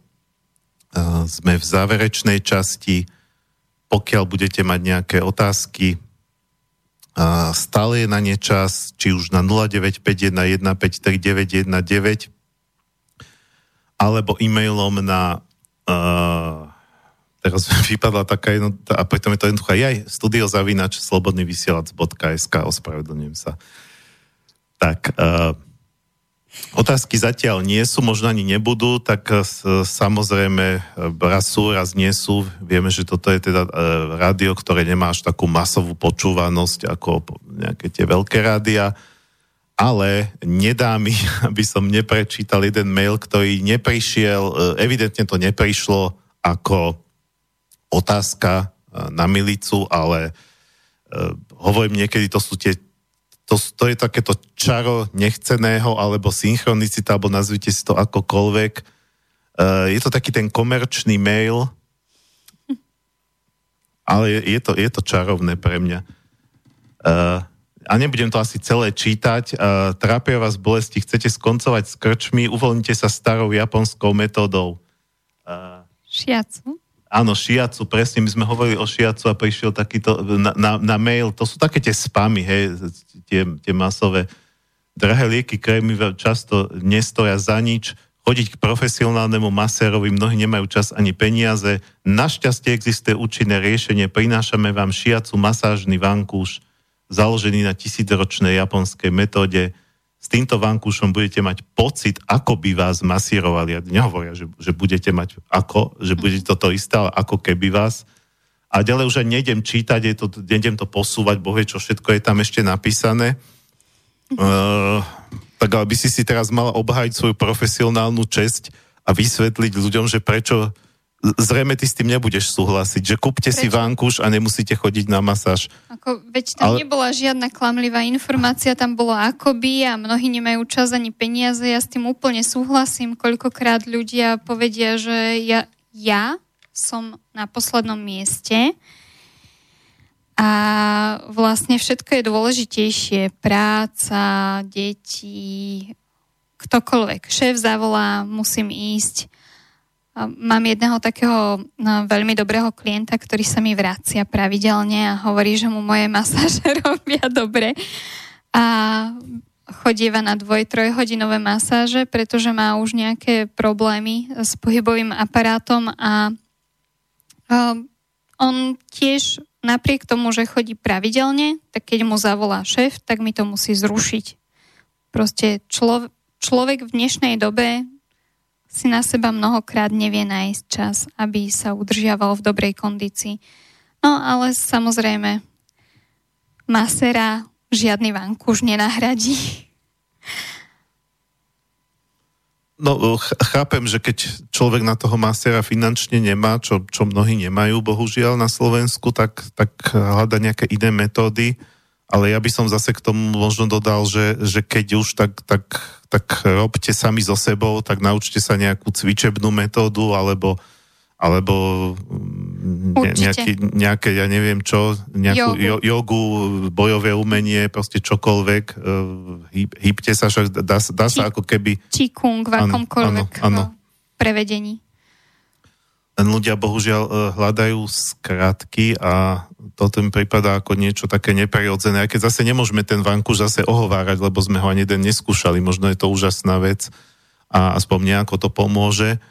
Sme v záverečnej časti. Pokiaľ budete mať nejaké otázky, stále je na ne čas, či už na 0951153919 alebo e-mailom na uh, teraz vypadla taká jednotka, a potom je to jednoduché, aj studiozavinač slobodnyvysielac.sk, ospravedlňujem sa. Tak, uh, otázky zatiaľ nie sú, možno ani nebudú, tak uh, samozrejme uh, raz sú, raz nie sú. Vieme, že toto je teda uh, rádio, ktoré nemá až takú masovú počúvanosť ako nejaké tie veľké rádia, ale nedá mi, aby som neprečítal jeden mail, ktorý neprišiel, evidentne to neprišlo ako otázka e, na milicu, ale hovorím niekedy, to sú tie to, to je takéto čaro nechceného alebo synchronicita, alebo nazvite si to akokoľvek. Uh, je to taký ten komerčný mail, ale je, je, to, je to čarovné pre mňa. Uh, a nebudem to asi celé čítať. Uh, trápia vás bolesti, chcete skoncovať s krčmi, uvoľnite sa starou japonskou metódou.
Uh, Šiacu?
Áno, šiacu, presne, my sme hovorili o šiacu a prišiel takýto na, na, na mail, to sú také tie spamy, hej, tie, tie masové. Drahé lieky, krémy často nestoja za nič, chodiť k profesionálnemu masérovi, mnohí nemajú čas ani peniaze. Našťastie existuje účinné riešenie, prinášame vám šiacu masážny vankúš, založený na tisícročnej japonskej metóde, s týmto vankúšom budete mať pocit, ako by vás masírovali. Ja nehovoria, že, že budete mať ako, že budete toto isté, ale ako keby vás. A ďalej už aj nejdem čítať, je to, nejdem to posúvať, bohe, čo všetko je tam ešte napísané. Uh, tak ale by si si teraz mala obhájiť svoju profesionálnu česť a vysvetliť ľuďom, že prečo zrejme ty s tým nebudeš súhlasiť, že kúpte Prečo? si vankúš a nemusíte chodiť na masáž.
Ako, veď tam Ale... nebola žiadna klamlivá informácia, tam bolo akoby a mnohí nemajú čas ani peniaze, ja s tým úplne súhlasím, koľkokrát ľudia povedia, že ja, ja som na poslednom mieste a vlastne všetko je dôležitejšie. Práca, deti, ktokoľvek. Šéf zavolá, musím ísť Mám jedného takého no, veľmi dobrého klienta, ktorý sa mi vracia pravidelne a hovorí, že mu moje masáže robia dobre. A chodieva na dvoj, trojhodinové masáže, pretože má už nejaké problémy s pohybovým aparátom a on tiež napriek tomu, že chodí pravidelne, tak keď mu zavolá šéf, tak mi to musí zrušiť. Proste člo, človek v dnešnej dobe si na seba mnohokrát nevie nájsť čas, aby sa udržiaval v dobrej kondícii. No ale samozrejme, masera žiadny vankúš nenahradí.
No, chápem, že keď človek na toho masera finančne nemá, čo, čo mnohí nemajú, bohužiaľ, na Slovensku, tak, tak hľada nejaké iné metódy, ale ja by som zase k tomu možno dodal, že, že keď už, tak, tak tak robte sami so sebou, tak naučte sa nejakú cvičebnú metódu, alebo alebo mm, ne, nejaký, nejaké, ja neviem čo, nejakú jogu. jogu, bojové umenie, proste čokoľvek. Uh, hýb, hýbte sa, však dá, dá sa ako keby...
Čikung v akomkoľvek ano. prevedení.
Len ľudia bohužiaľ uh, hľadajú skratky a to tým prípada ako niečo také neprirodzené. Aj keď zase nemôžeme ten vankúš zase ohovárať, lebo sme ho ani jeden neskúšali. Možno je to úžasná vec a aspoň nejako to pomôže.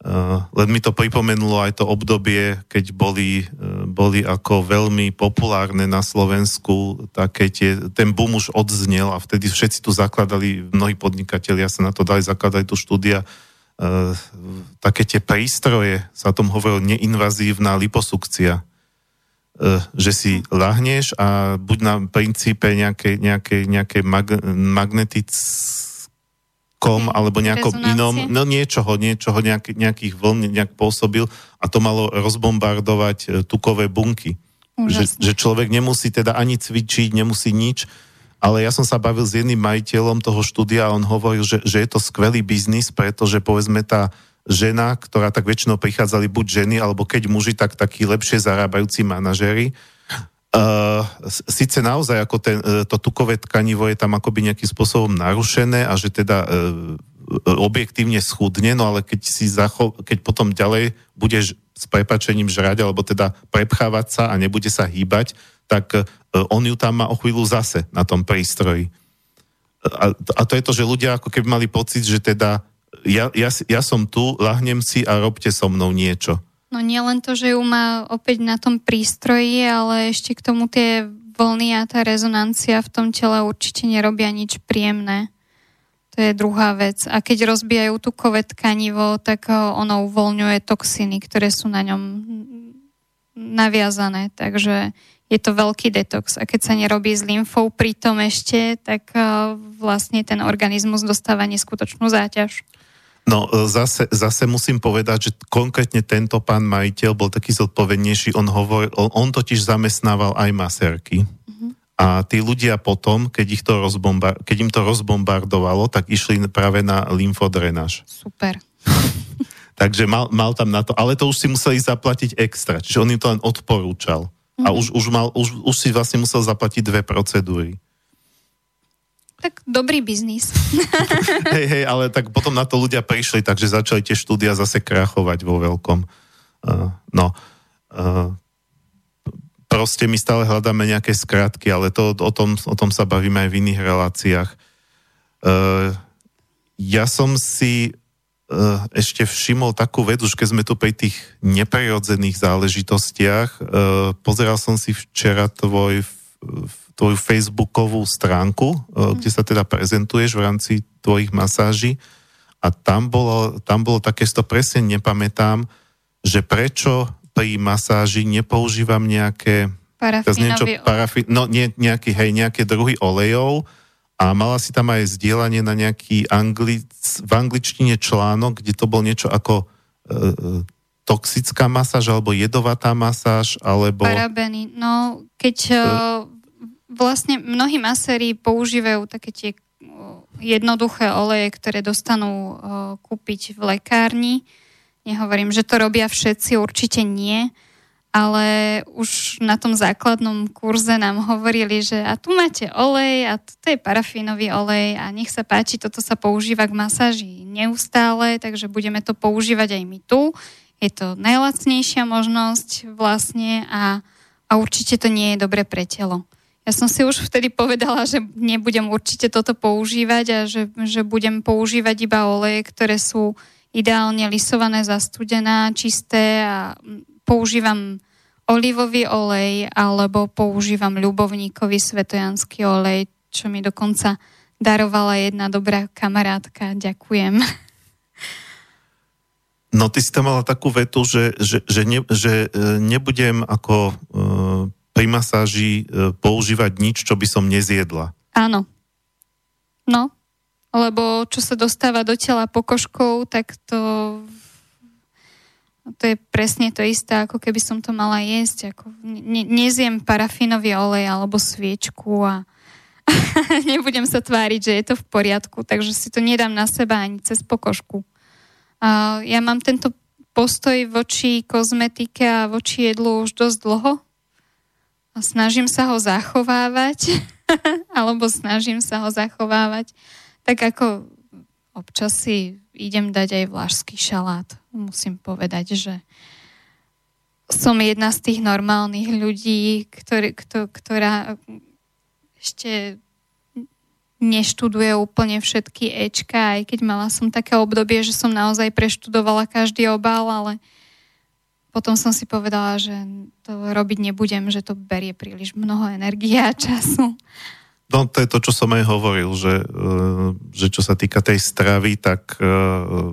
Uh, len mi to pripomenulo aj to obdobie, keď boli, uh, boli ako veľmi populárne na Slovensku, také tie, ten boom už odznel a vtedy všetci tu zakladali, mnohí podnikatelia sa na to dali zakladať tu štúdia, také tie prístroje, sa o tom hovorilo, neinvazívna liposukcia E, že si lahneš a buď na princípe nejakej, nejakej, nejakej mag, magnetickom alebo nejakom Rezonácie. inom, no niečoho, niečoho nejaký, nejakých vln nejak pôsobil a to malo rozbombardovať e, tukové bunky. Že, že človek nemusí teda ani cvičiť, nemusí nič, ale ja som sa bavil s jedným majiteľom toho štúdia a on hovoril, že, že je to skvelý biznis, pretože povedzme tá, žena, ktorá tak väčšinou prichádzali buď ženy, alebo keď muži, tak takí lepšie zarábajúci manažéri. Uh, Sice naozaj ako ten, uh, to tukové tkanivo je tam akoby nejakým spôsobom narušené a že teda uh, objektívne schudne, no ale keď si zacho- keď potom ďalej budeš s prepačením žrať, alebo teda prepchávať sa a nebude sa hýbať, tak uh, on ju tam má o chvíľu zase na tom prístroji. A, a to je to, že ľudia ako keby mali pocit, že teda ja, ja, ja som tu, lahnem si a robte so mnou niečo.
No nie len to, že ju má opäť na tom prístroji, ale ešte k tomu tie vlny a tá rezonancia v tom tele určite nerobia nič príjemné. To je druhá vec. A keď rozbijajú tukové tkanivo, tak ono uvoľňuje toxiny, ktoré sú na ňom naviazané. Takže je to veľký detox. A keď sa nerobí s lymfou pritom ešte, tak vlastne ten organizmus dostáva neskutočnú záťaž.
No e, zase, zase musím povedať, že konkrétne tento pán majiteľ bol taký zodpovednejší, on, hovor, on, totiž zamestnával aj maserky. Uh-huh. A tí ľudia potom, keď, ich to rozbombar- keď im to rozbombardovalo, tak išli práve na lymfodrenáž.
Super.
Takže mal, mal tam na to, ale to už si museli zaplatiť extra, čiže on im to len odporúčal. Uh-huh. A mhm. už, už, mal, už, už si vlastne musel zaplatiť dve procedúry.
Tak dobrý biznis.
hej, hej, ale tak potom na to ľudia prišli, takže začali tie štúdia zase krachovať vo veľkom. Uh, no, uh, proste my stále hľadáme nejaké skratky, ale to, o, tom, o tom sa bavíme aj v iných reláciách. Uh, ja som si ešte všimol takú vec, už keď sme tu pri tých neprirodzených záležitostiach, uh, pozeral som si včera tvoj tvoju facebookovú stránku, mm. kde sa teda prezentuješ v rámci tvojich masáží a tam bolo, tam bolo také, to presne nepamätám, že prečo pri masáži nepoužívam nejaké
niečo,
parafi, no nie, nejaký, hej, nejaké druhy olejov a mala si tam aj zdieľanie na nejaký anglic, v angličtine článok, kde to bol niečo ako e, toxická masáž alebo jedovatá masáž alebo...
Parabeny. No, keď e vlastne mnohí maséri používajú také tie jednoduché oleje, ktoré dostanú kúpiť v lekárni. Nehovorím, že to robia všetci, určite nie, ale už na tom základnom kurze nám hovorili, že a tu máte olej a to je parafínový olej a nech sa páči, toto sa používa k masáži neustále, takže budeme to používať aj my tu. Je to najlacnejšia možnosť vlastne a, a určite to nie je dobre pre telo. Ja som si už vtedy povedala, že nebudem určite toto používať a že, že budem používať iba oleje, ktoré sú ideálne lisované, zastudená, čisté a používam olivový olej alebo používam ľubovníkový svetojanský olej, čo mi dokonca darovala jedna dobrá kamarátka. Ďakujem.
No ty si tam mala takú vetu, že, že, že, ne, že e, nebudem ako uh, pri masáži e, používať nič, čo by som nezjedla.
Áno. No, lebo čo sa dostáva do tela pokožkou, tak to to je presne to isté, ako keby som to mala jesť. Ako ne, nezjem parafínový olej alebo sviečku a nebudem sa tváriť, že je to v poriadku, takže si to nedám na seba ani cez pokožku. Ja mám tento postoj voči kozmetike a voči jedlu už dosť dlho, a snažím sa ho zachovávať, alebo snažím sa ho zachovávať, tak ako občas si idem dať aj vlážský šalát. Musím povedať, že som jedna z tých normálnych ľudí, ktorý, kto, ktorá ešte neštuduje úplne všetky Ečka, aj keď mala som také obdobie, že som naozaj preštudovala každý obal, ale potom som si povedala, že to robiť nebudem, že to berie príliš mnoho energie a času.
No to je to, čo som aj hovoril, že, e, že čo sa týka tej stravy, tak uh,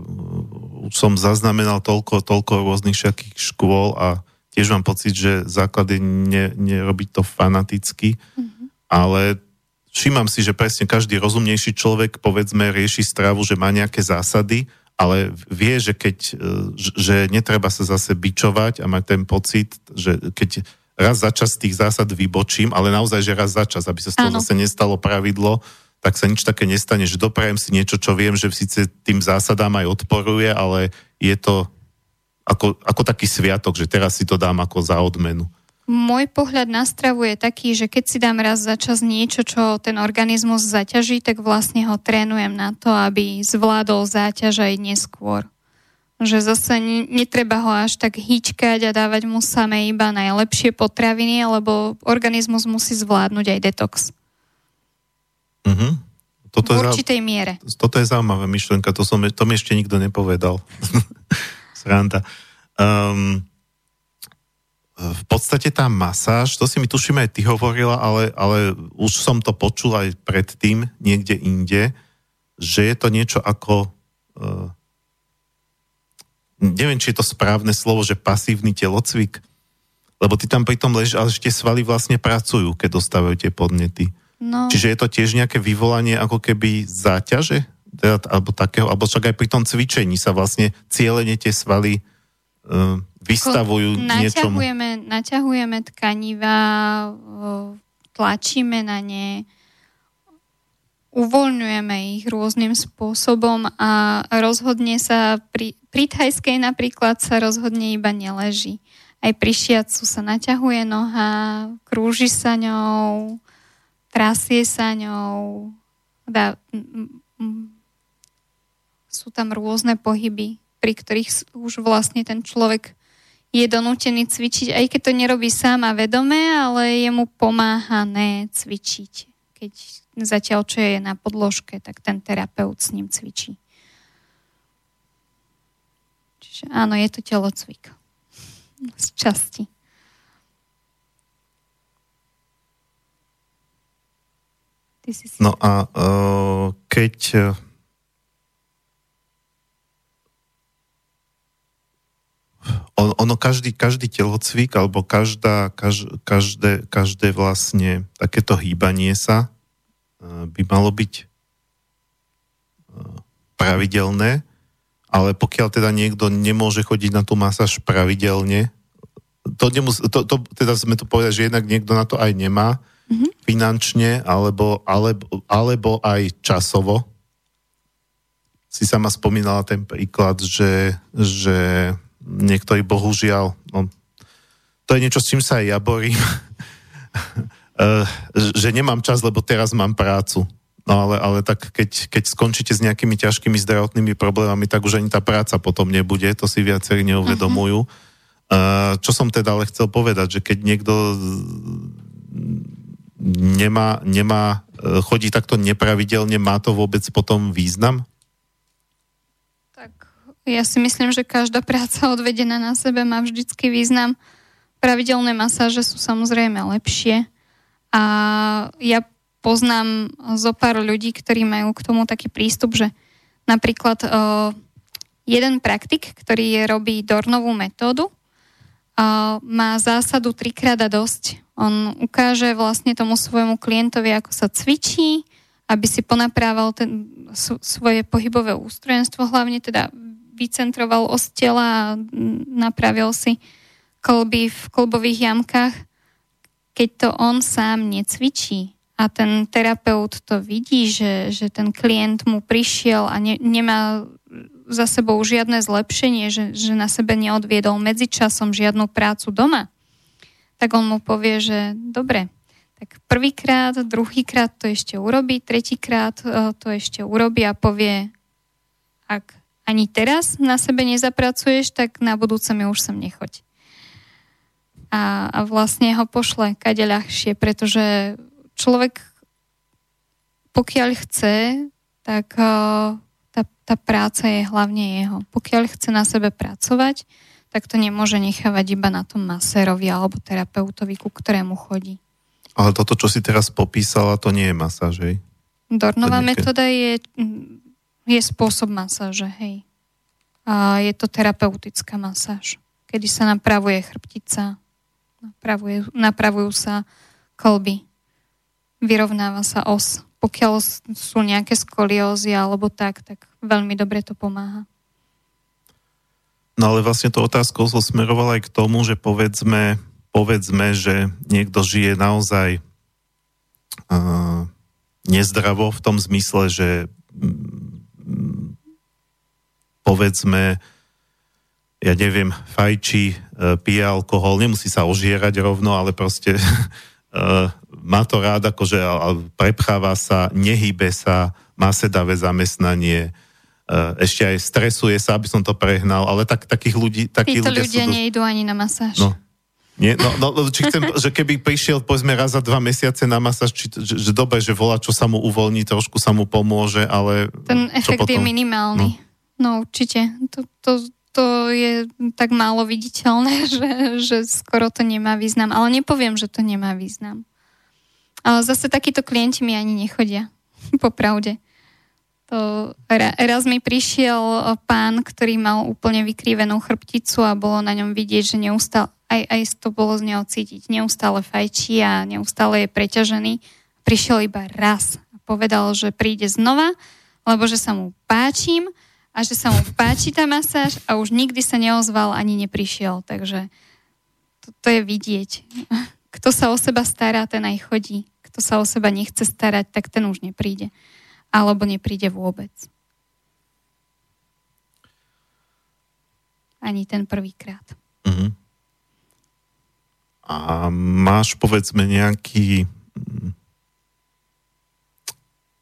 som zaznamenal toľko, toľko rôznych všetkých škôl a tiež mám pocit, že základ je ne, nerobiť to fanaticky, mm-hmm. ale všímam si, že presne každý rozumnejší človek, povedzme, rieši stravu, že má nejaké zásady ale vie, že keď, že netreba sa zase bičovať a mať ten pocit, že keď raz za čas tých zásad vybočím, ale naozaj, že raz za čas, aby sa z toho zase nestalo pravidlo, tak sa nič také nestane, že doprajem si niečo, čo viem, že síce tým zásadám aj odporuje, ale je to ako, ako taký sviatok, že teraz si to dám ako za odmenu.
Môj pohľad na stravu je taký, že keď si dám raz za čas niečo, čo ten organizmus zaťaží, tak vlastne ho trénujem na to, aby zvládol záťaž aj neskôr. Že zase netreba ho až tak hýčkať a dávať mu samé iba najlepšie potraviny, lebo organizmus musí zvládnuť aj detox.
Uh-huh.
Toto v určitej je, miere.
Toto je zaujímavá myšlienka, to, som, to mi ešte nikto nepovedal. Sranda. Um, v podstate tá masáž, to si mi tuším aj ty hovorila, ale, ale už som to počul aj predtým niekde inde, že je to niečo ako uh, neviem, či je to správne slovo, že pasívny telocvik, lebo ty tam pri tom ležíš, ale tie svaly vlastne pracujú, keď dostávajú tie podnety. No. Čiže je to tiež nejaké vyvolanie ako keby záťaže? Teda, alebo takého, alebo však aj pri tom cvičení sa vlastne cieľene tie svaly uh, vystavujú niečomu.
Naťahujeme tkaniva, tlačíme na ne, uvoľňujeme ich rôznym spôsobom a rozhodne sa pri, pri thajskej napríklad sa rozhodne iba neleží. Aj pri šiacu sa naťahuje noha, krúži sa ňou, trasie sa ňou, dá, m, m, sú tam rôzne pohyby, pri ktorých už vlastne ten človek je donútený cvičiť, aj keď to nerobí sám a vedome, ale je mu pomáhané cvičiť. Keď zatiaľ, čo je na podložke, tak ten terapeut s ním cvičí. Čiže áno, je to telocvik. Z časti.
No a uh, keď on, ono každý, každý telocvik alebo každá, kaž, každé, každé vlastne takéto hýbanie sa e, by malo byť e, pravidelné, ale pokiaľ teda niekto nemôže chodiť na tú masáž pravidelne, to, nemus- to, to teda sme tu povedali, že jednak niekto na to aj nemá mm-hmm. finančne, alebo, alebo, alebo aj časovo. Si sama spomínala ten príklad, že, že niektorí bohužiaľ, no, to je niečo, s čím sa aj ja borím, eh, že nemám čas, lebo teraz mám prácu. No ale, ale tak keď, keď skončíte s nejakými ťažkými zdravotnými problémami, tak už ani tá práca potom nebude, to si viacerí neuvedomujú. Uh-huh. Čo som teda ale chcel povedať, že keď niekto nemá, nemá, eh, chodí takto nepravidelne, má to vôbec potom význam?
Ja si myslím, že každá práca odvedená na sebe má vždycky význam. Pravidelné masáže sú samozrejme lepšie a ja poznám zo pár ľudí, ktorí majú k tomu taký prístup, že napríklad uh, jeden praktik, ktorý je, robí Dornovú metódu, uh, má zásadu trikrát a dosť. On ukáže vlastne tomu svojmu klientovi, ako sa cvičí, aby si ponaprával ten, svoje pohybové ústrojenstvo, hlavne teda vycentroval os tela a napravil si kolby v kolbových jamkách, keď to on sám necvičí a ten terapeut to vidí, že, že ten klient mu prišiel a ne, nemá za sebou žiadne zlepšenie, že, že na sebe neodviedol medzičasom žiadnu prácu doma, tak on mu povie, že dobre, tak prvýkrát, druhýkrát to ešte urobí, tretíkrát e, to ešte urobí a povie, ak ani teraz na sebe nezapracuješ, tak na budúce mi už sem nechoď. A, a vlastne ho pošle kade ľahšie, pretože človek pokiaľ chce, tak uh, tá, tá práca je hlavne jeho. Pokiaľ chce na sebe pracovať, tak to nemôže nechávať iba na tom masérovi alebo terapeutovi, ku ktorému chodí.
Ale toto, čo si teraz popísala, to nie je masáž, hej?
Dornová metóda je je spôsob masáže, hej. A je to terapeutická masáž, kedy sa napravuje chrbtica, napravuje, napravujú sa kolby, vyrovnáva sa os. Pokiaľ sú nejaké skoliózy alebo tak, tak veľmi dobre to pomáha.
No ale vlastne to otázkou som aj k tomu, že povedzme, povedzme že niekto žije naozaj uh, nezdravo v tom zmysle, že povedzme ja neviem, fajčí, pije alkohol, nemusí sa ožierať rovno, ale proste má to rád, akože prepcháva sa, nehybe sa, má sedavé zamestnanie, ešte aj stresuje sa, aby som to prehnal, ale tak, takých ľudí... Takí
Títo ľudia, ľudia sú... nejdú ani na masáž.
No, nie, no, no, no či chcem, že keby prišiel povedzme raz za dva mesiace na masáž, či, že, že dobre, že volá, čo sa mu uvoľní, trošku sa mu pomôže, ale...
Ten efekt je minimálny. No, no určite. To, to, to je tak málo viditeľné, že, že skoro to nemá význam. Ale nepoviem, že to nemá význam. Ale zase takíto klienti mi ani nechodia. Popravde. To, raz mi prišiel pán, ktorý mal úplne vykrivenú chrbticu a bolo na ňom vidieť, že neustále aj, aj to bolo z neho cítiť. Neustále fajčí a neustále je preťažený. Prišiel iba raz a povedal, že príde znova, lebo že sa mu páčim a že sa mu páči tá masáž a už nikdy sa neozval ani neprišiel. Takže to, to je vidieť. Kto sa o seba stará, ten aj chodí. Kto sa o seba nechce starať, tak ten už nepríde. Alebo nepríde vôbec. Ani ten prvýkrát. Mm-hmm.
A máš povedzme nejaký mm,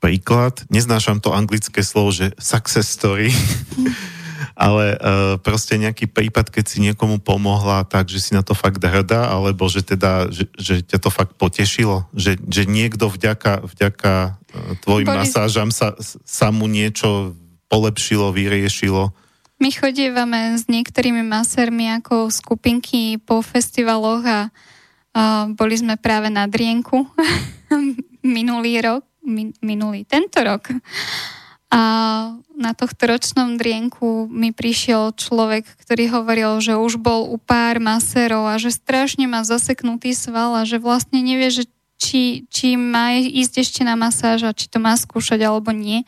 príklad, neznášam to anglické slovo, že success story, ale uh, proste nejaký prípad, keď si niekomu pomohla tak, že si na to fakt hrdá, alebo že teda, že, že ťa to fakt potešilo, že, že niekto vďaka, vďaka uh, tvojim Boli... masážam sa, sa mu niečo polepšilo, vyriešilo.
My chodívame s niektorými masermi ako skupinky po festivaloch a, a boli sme práve na Drienku minulý rok, min, minulý, tento rok. A na tohto ročnom drienku mi prišiel človek, ktorý hovoril, že už bol u pár maserov a že strašne má zaseknutý sval a že vlastne nevie, že či, či má ísť ešte na masáž a či to má skúšať alebo nie.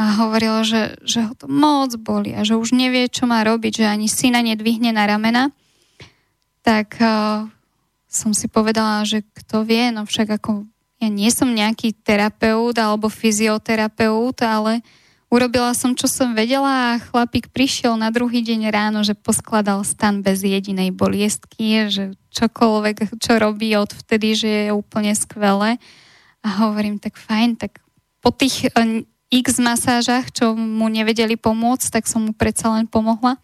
A hovoril, že, že ho to moc boli a že už nevie, čo má robiť, že ani syna nedvihne na ramena, tak uh, som si povedala, že kto vie, no však ako ja nie som nejaký terapeut alebo fyzioterapeut, ale urobila som, čo som vedela a chlapík prišiel na druhý deň ráno, že poskladal stan bez jedinej boliestky, že čokoľvek, čo robí od vtedy, že je úplne skvelé. A hovorím, tak fajn, tak po tých e, x masážach, čo mu nevedeli pomôcť, tak som mu predsa len pomohla.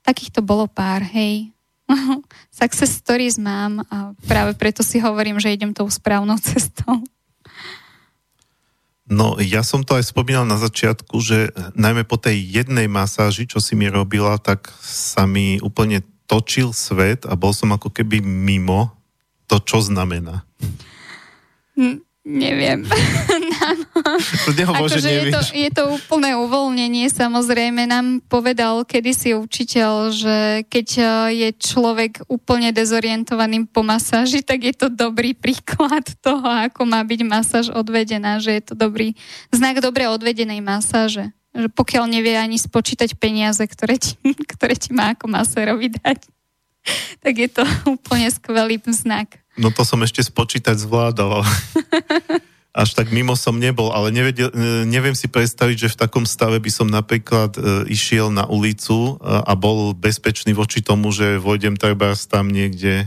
Takýchto bolo pár, hej. Success stories mám a práve preto si hovorím, že idem tou správnou cestou.
No, ja som to aj spomínal na začiatku, že najmä po tej jednej masáži, čo si mi robila, tak sa mi úplne točil svet a bol som ako keby mimo to, čo znamená.
Hm, Neviem.
nehovor, že
je, to, je to úplné uvoľnenie, samozrejme. Nám povedal kedysi učiteľ, že keď e, je človek úplne dezorientovaný po masáži, tak je to dobrý príklad toho, ako má byť masáž odvedená, že je to dobrý znak dobre odvedenej masáže. Že pokiaľ nevie ani spočítať peniaze, ktoré ti, ktoré ti má ako masérovi dať, tak je to úplne skvelý znak.
No to som ešte spočítať zvládal. Až tak mimo som nebol, ale nevedel, neviem si predstaviť, že v takom stave by som napríklad e, išiel na ulicu e, a bol bezpečný voči tomu, že vojdem treba tam niekde e,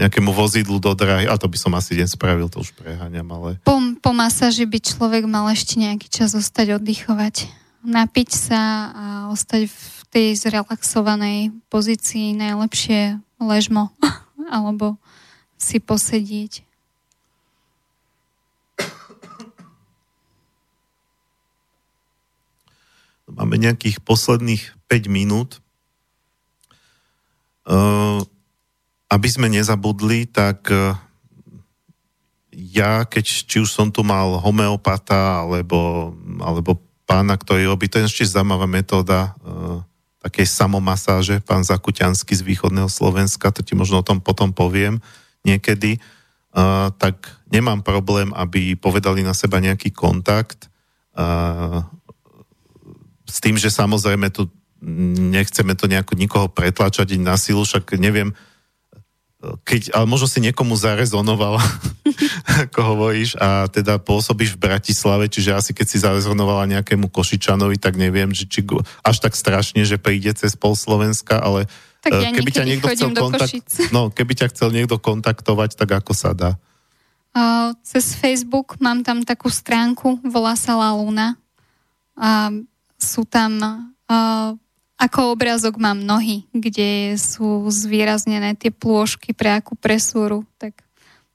nejakému vozidlu do dráhy, a to by som asi deň spravil, to už preháňam, ale...
Po, po masáži by človek mal ešte nejaký čas ostať oddychovať, napiť sa a ostať v tej zrelaxovanej pozícii, najlepšie ležmo. alebo si posedieť.
Máme nejakých posledných 5 minút. Uh, aby sme nezabudli, tak uh, ja, keď či už som tu mal homeopata alebo, alebo pána, ktorý robí, to je ešte zaujímavá metóda takej samomasáže, pán Zakuťanský z východného Slovenska, to ti možno o tom potom poviem niekedy, uh, tak nemám problém, aby povedali na seba nejaký kontakt uh, s tým, že samozrejme tu nechceme to nejako nikoho pretlačať na silu, však neviem, keď, ale možno si niekomu zarezonovala, ako hovoríš, a teda pôsobíš v Bratislave, čiže asi keď si zarezonovala nejakému Košičanovi, tak neviem, že či až tak strašne, že príde cez pol Slovenska, ale
tak ja keby ťa niekto chcel kontakt,
no, keby ťa chcel niekto kontaktovať, tak ako sa dá?
Uh, cez Facebook mám tam takú stránku, volá sa La Luna. A sú tam uh, ako obrázok mám nohy, kde sú zvýraznené tie plôžky pre akú presúru, tak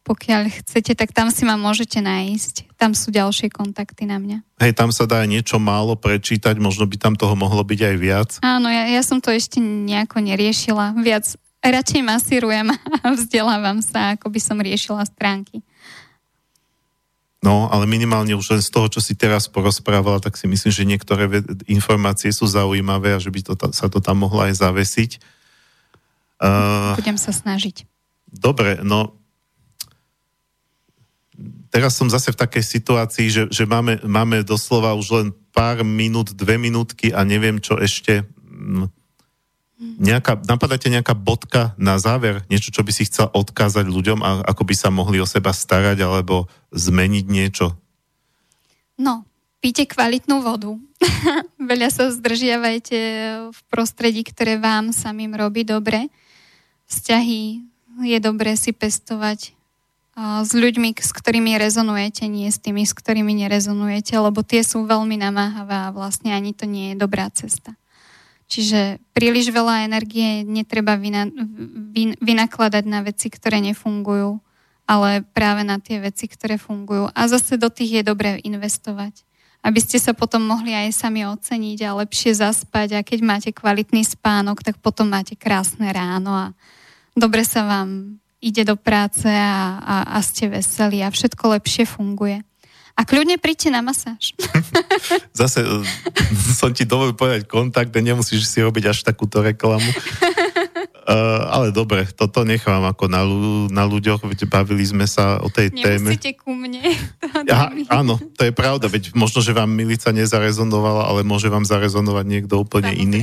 pokiaľ chcete, tak tam si ma môžete nájsť. Tam sú ďalšie kontakty na mňa.
Hej, tam sa dá niečo málo prečítať, možno by tam toho mohlo byť aj viac.
Áno, ja, ja som to ešte nejako neriešila. Viac radšej masírujem a vzdelávam sa, ako by som riešila stránky.
No, ale minimálne už len z toho, čo si teraz porozprávala, tak si myslím, že niektoré informácie sú zaujímavé a že by to ta, sa to tam mohlo aj zavesiť.
Uh, Budem sa snažiť.
Dobre, no teraz som zase v takej situácii, že, že máme, máme doslova už len pár minút, dve minútky a neviem, čo ešte Nejaká, napadáte nejaká bodka na záver? Niečo, čo by si chcel odkázať ľuďom a ako by sa mohli o seba starať alebo zmeniť niečo?
No, píte kvalitnú vodu. Veľa sa zdržiavajte v prostredí, ktoré vám samým robí dobre. Vzťahy je dobré si pestovať s ľuďmi, s ktorými rezonujete, nie s tými, s ktorými nerezonujete, lebo tie sú veľmi namáhavé a vlastne ani to nie je dobrá cesta. Čiže príliš veľa energie netreba vyna, vy, vynakladať na veci, ktoré nefungujú, ale práve na tie veci, ktoré fungujú. A zase do tých je dobré investovať. Aby ste sa potom mohli aj sami oceniť a lepšie zaspať a keď máte kvalitný spánok, tak potom máte krásne ráno a dobre sa vám ide do práce a, a, a ste veselí a všetko lepšie funguje. A kľudne príďte na masáž.
Zase eh, som ti dovolil povedať kontakt a nemusíš si robiť až takúto reklamu. Uh, ale dobre, toto nechám ako na, na ľuďoch, veď bavili sme sa o tej
Nemusíte
téme.
Nemusíte ku mne.
Aha, áno, to je pravda, veď možno, že vám Milica nezarezonovala, ale môže vám zarezonovať niekto úplne Samozrejme. iný.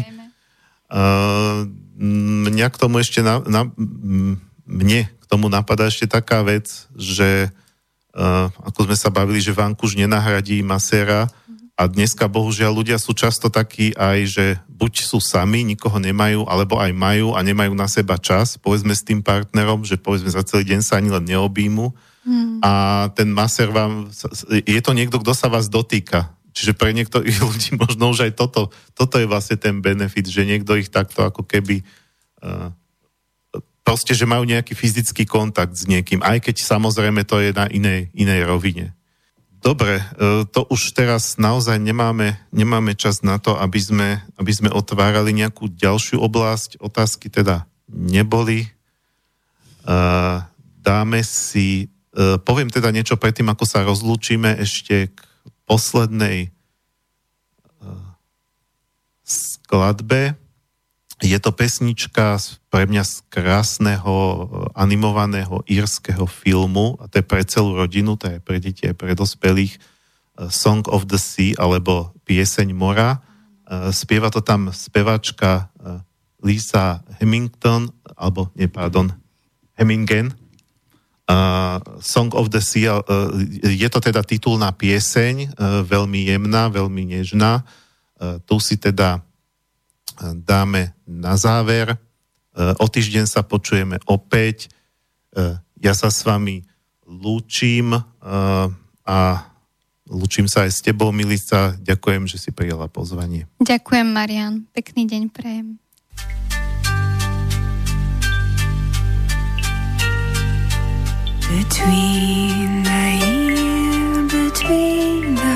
Uh, mňa k tomu ešte na, na, mne k tomu napadá ešte taká vec, že ako sme sa bavili, že vankúš nenahradí maséra a dneska bohužiaľ ľudia sú často takí aj, že buď sú sami, nikoho nemajú, alebo aj majú a nemajú na seba čas, povedzme s tým partnerom, že povedzme za celý deň sa ani len neobímu hmm. a ten masér vám, je to niekto, kto sa vás dotýka. Čiže pre niektorých ľudí možno už aj toto, toto je vlastne ten benefit, že niekto ich takto ako keby uh, proste, že majú nejaký fyzický kontakt s niekým, aj keď samozrejme to je na inej, inej rovine. Dobre, e, to už teraz naozaj nemáme, nemáme čas na to, aby sme, aby sme otvárali nejakú ďalšiu oblasť. Otázky teda neboli. E, dáme si, e, poviem teda niečo predtým, ako sa rozlúčime ešte k poslednej skladbe. Je to pesnička pre mňa z krásneho eh, animovaného írskeho filmu, a to je pre celú rodinu, to je pre deti aj pre dospelých, eh, Song of the Sea, alebo Pieseň mora. Eh, spieva to tam spevačka Lisa Hemington, alebo, nie, pardon, Hemingen. Uh, Song of the Sea, uh, je to teda titulná pieseň, uh, veľmi jemná, veľmi nežná. Uh, tu si teda dáme na záver. E, o týždeň sa počujeme opäť. E, ja sa s vami lúčim e, a lúčim sa aj s tebou, Milica. Ďakujem, že si prijala pozvanie.
Ďakujem, Marian. Pekný deň prejem. Between the year, between the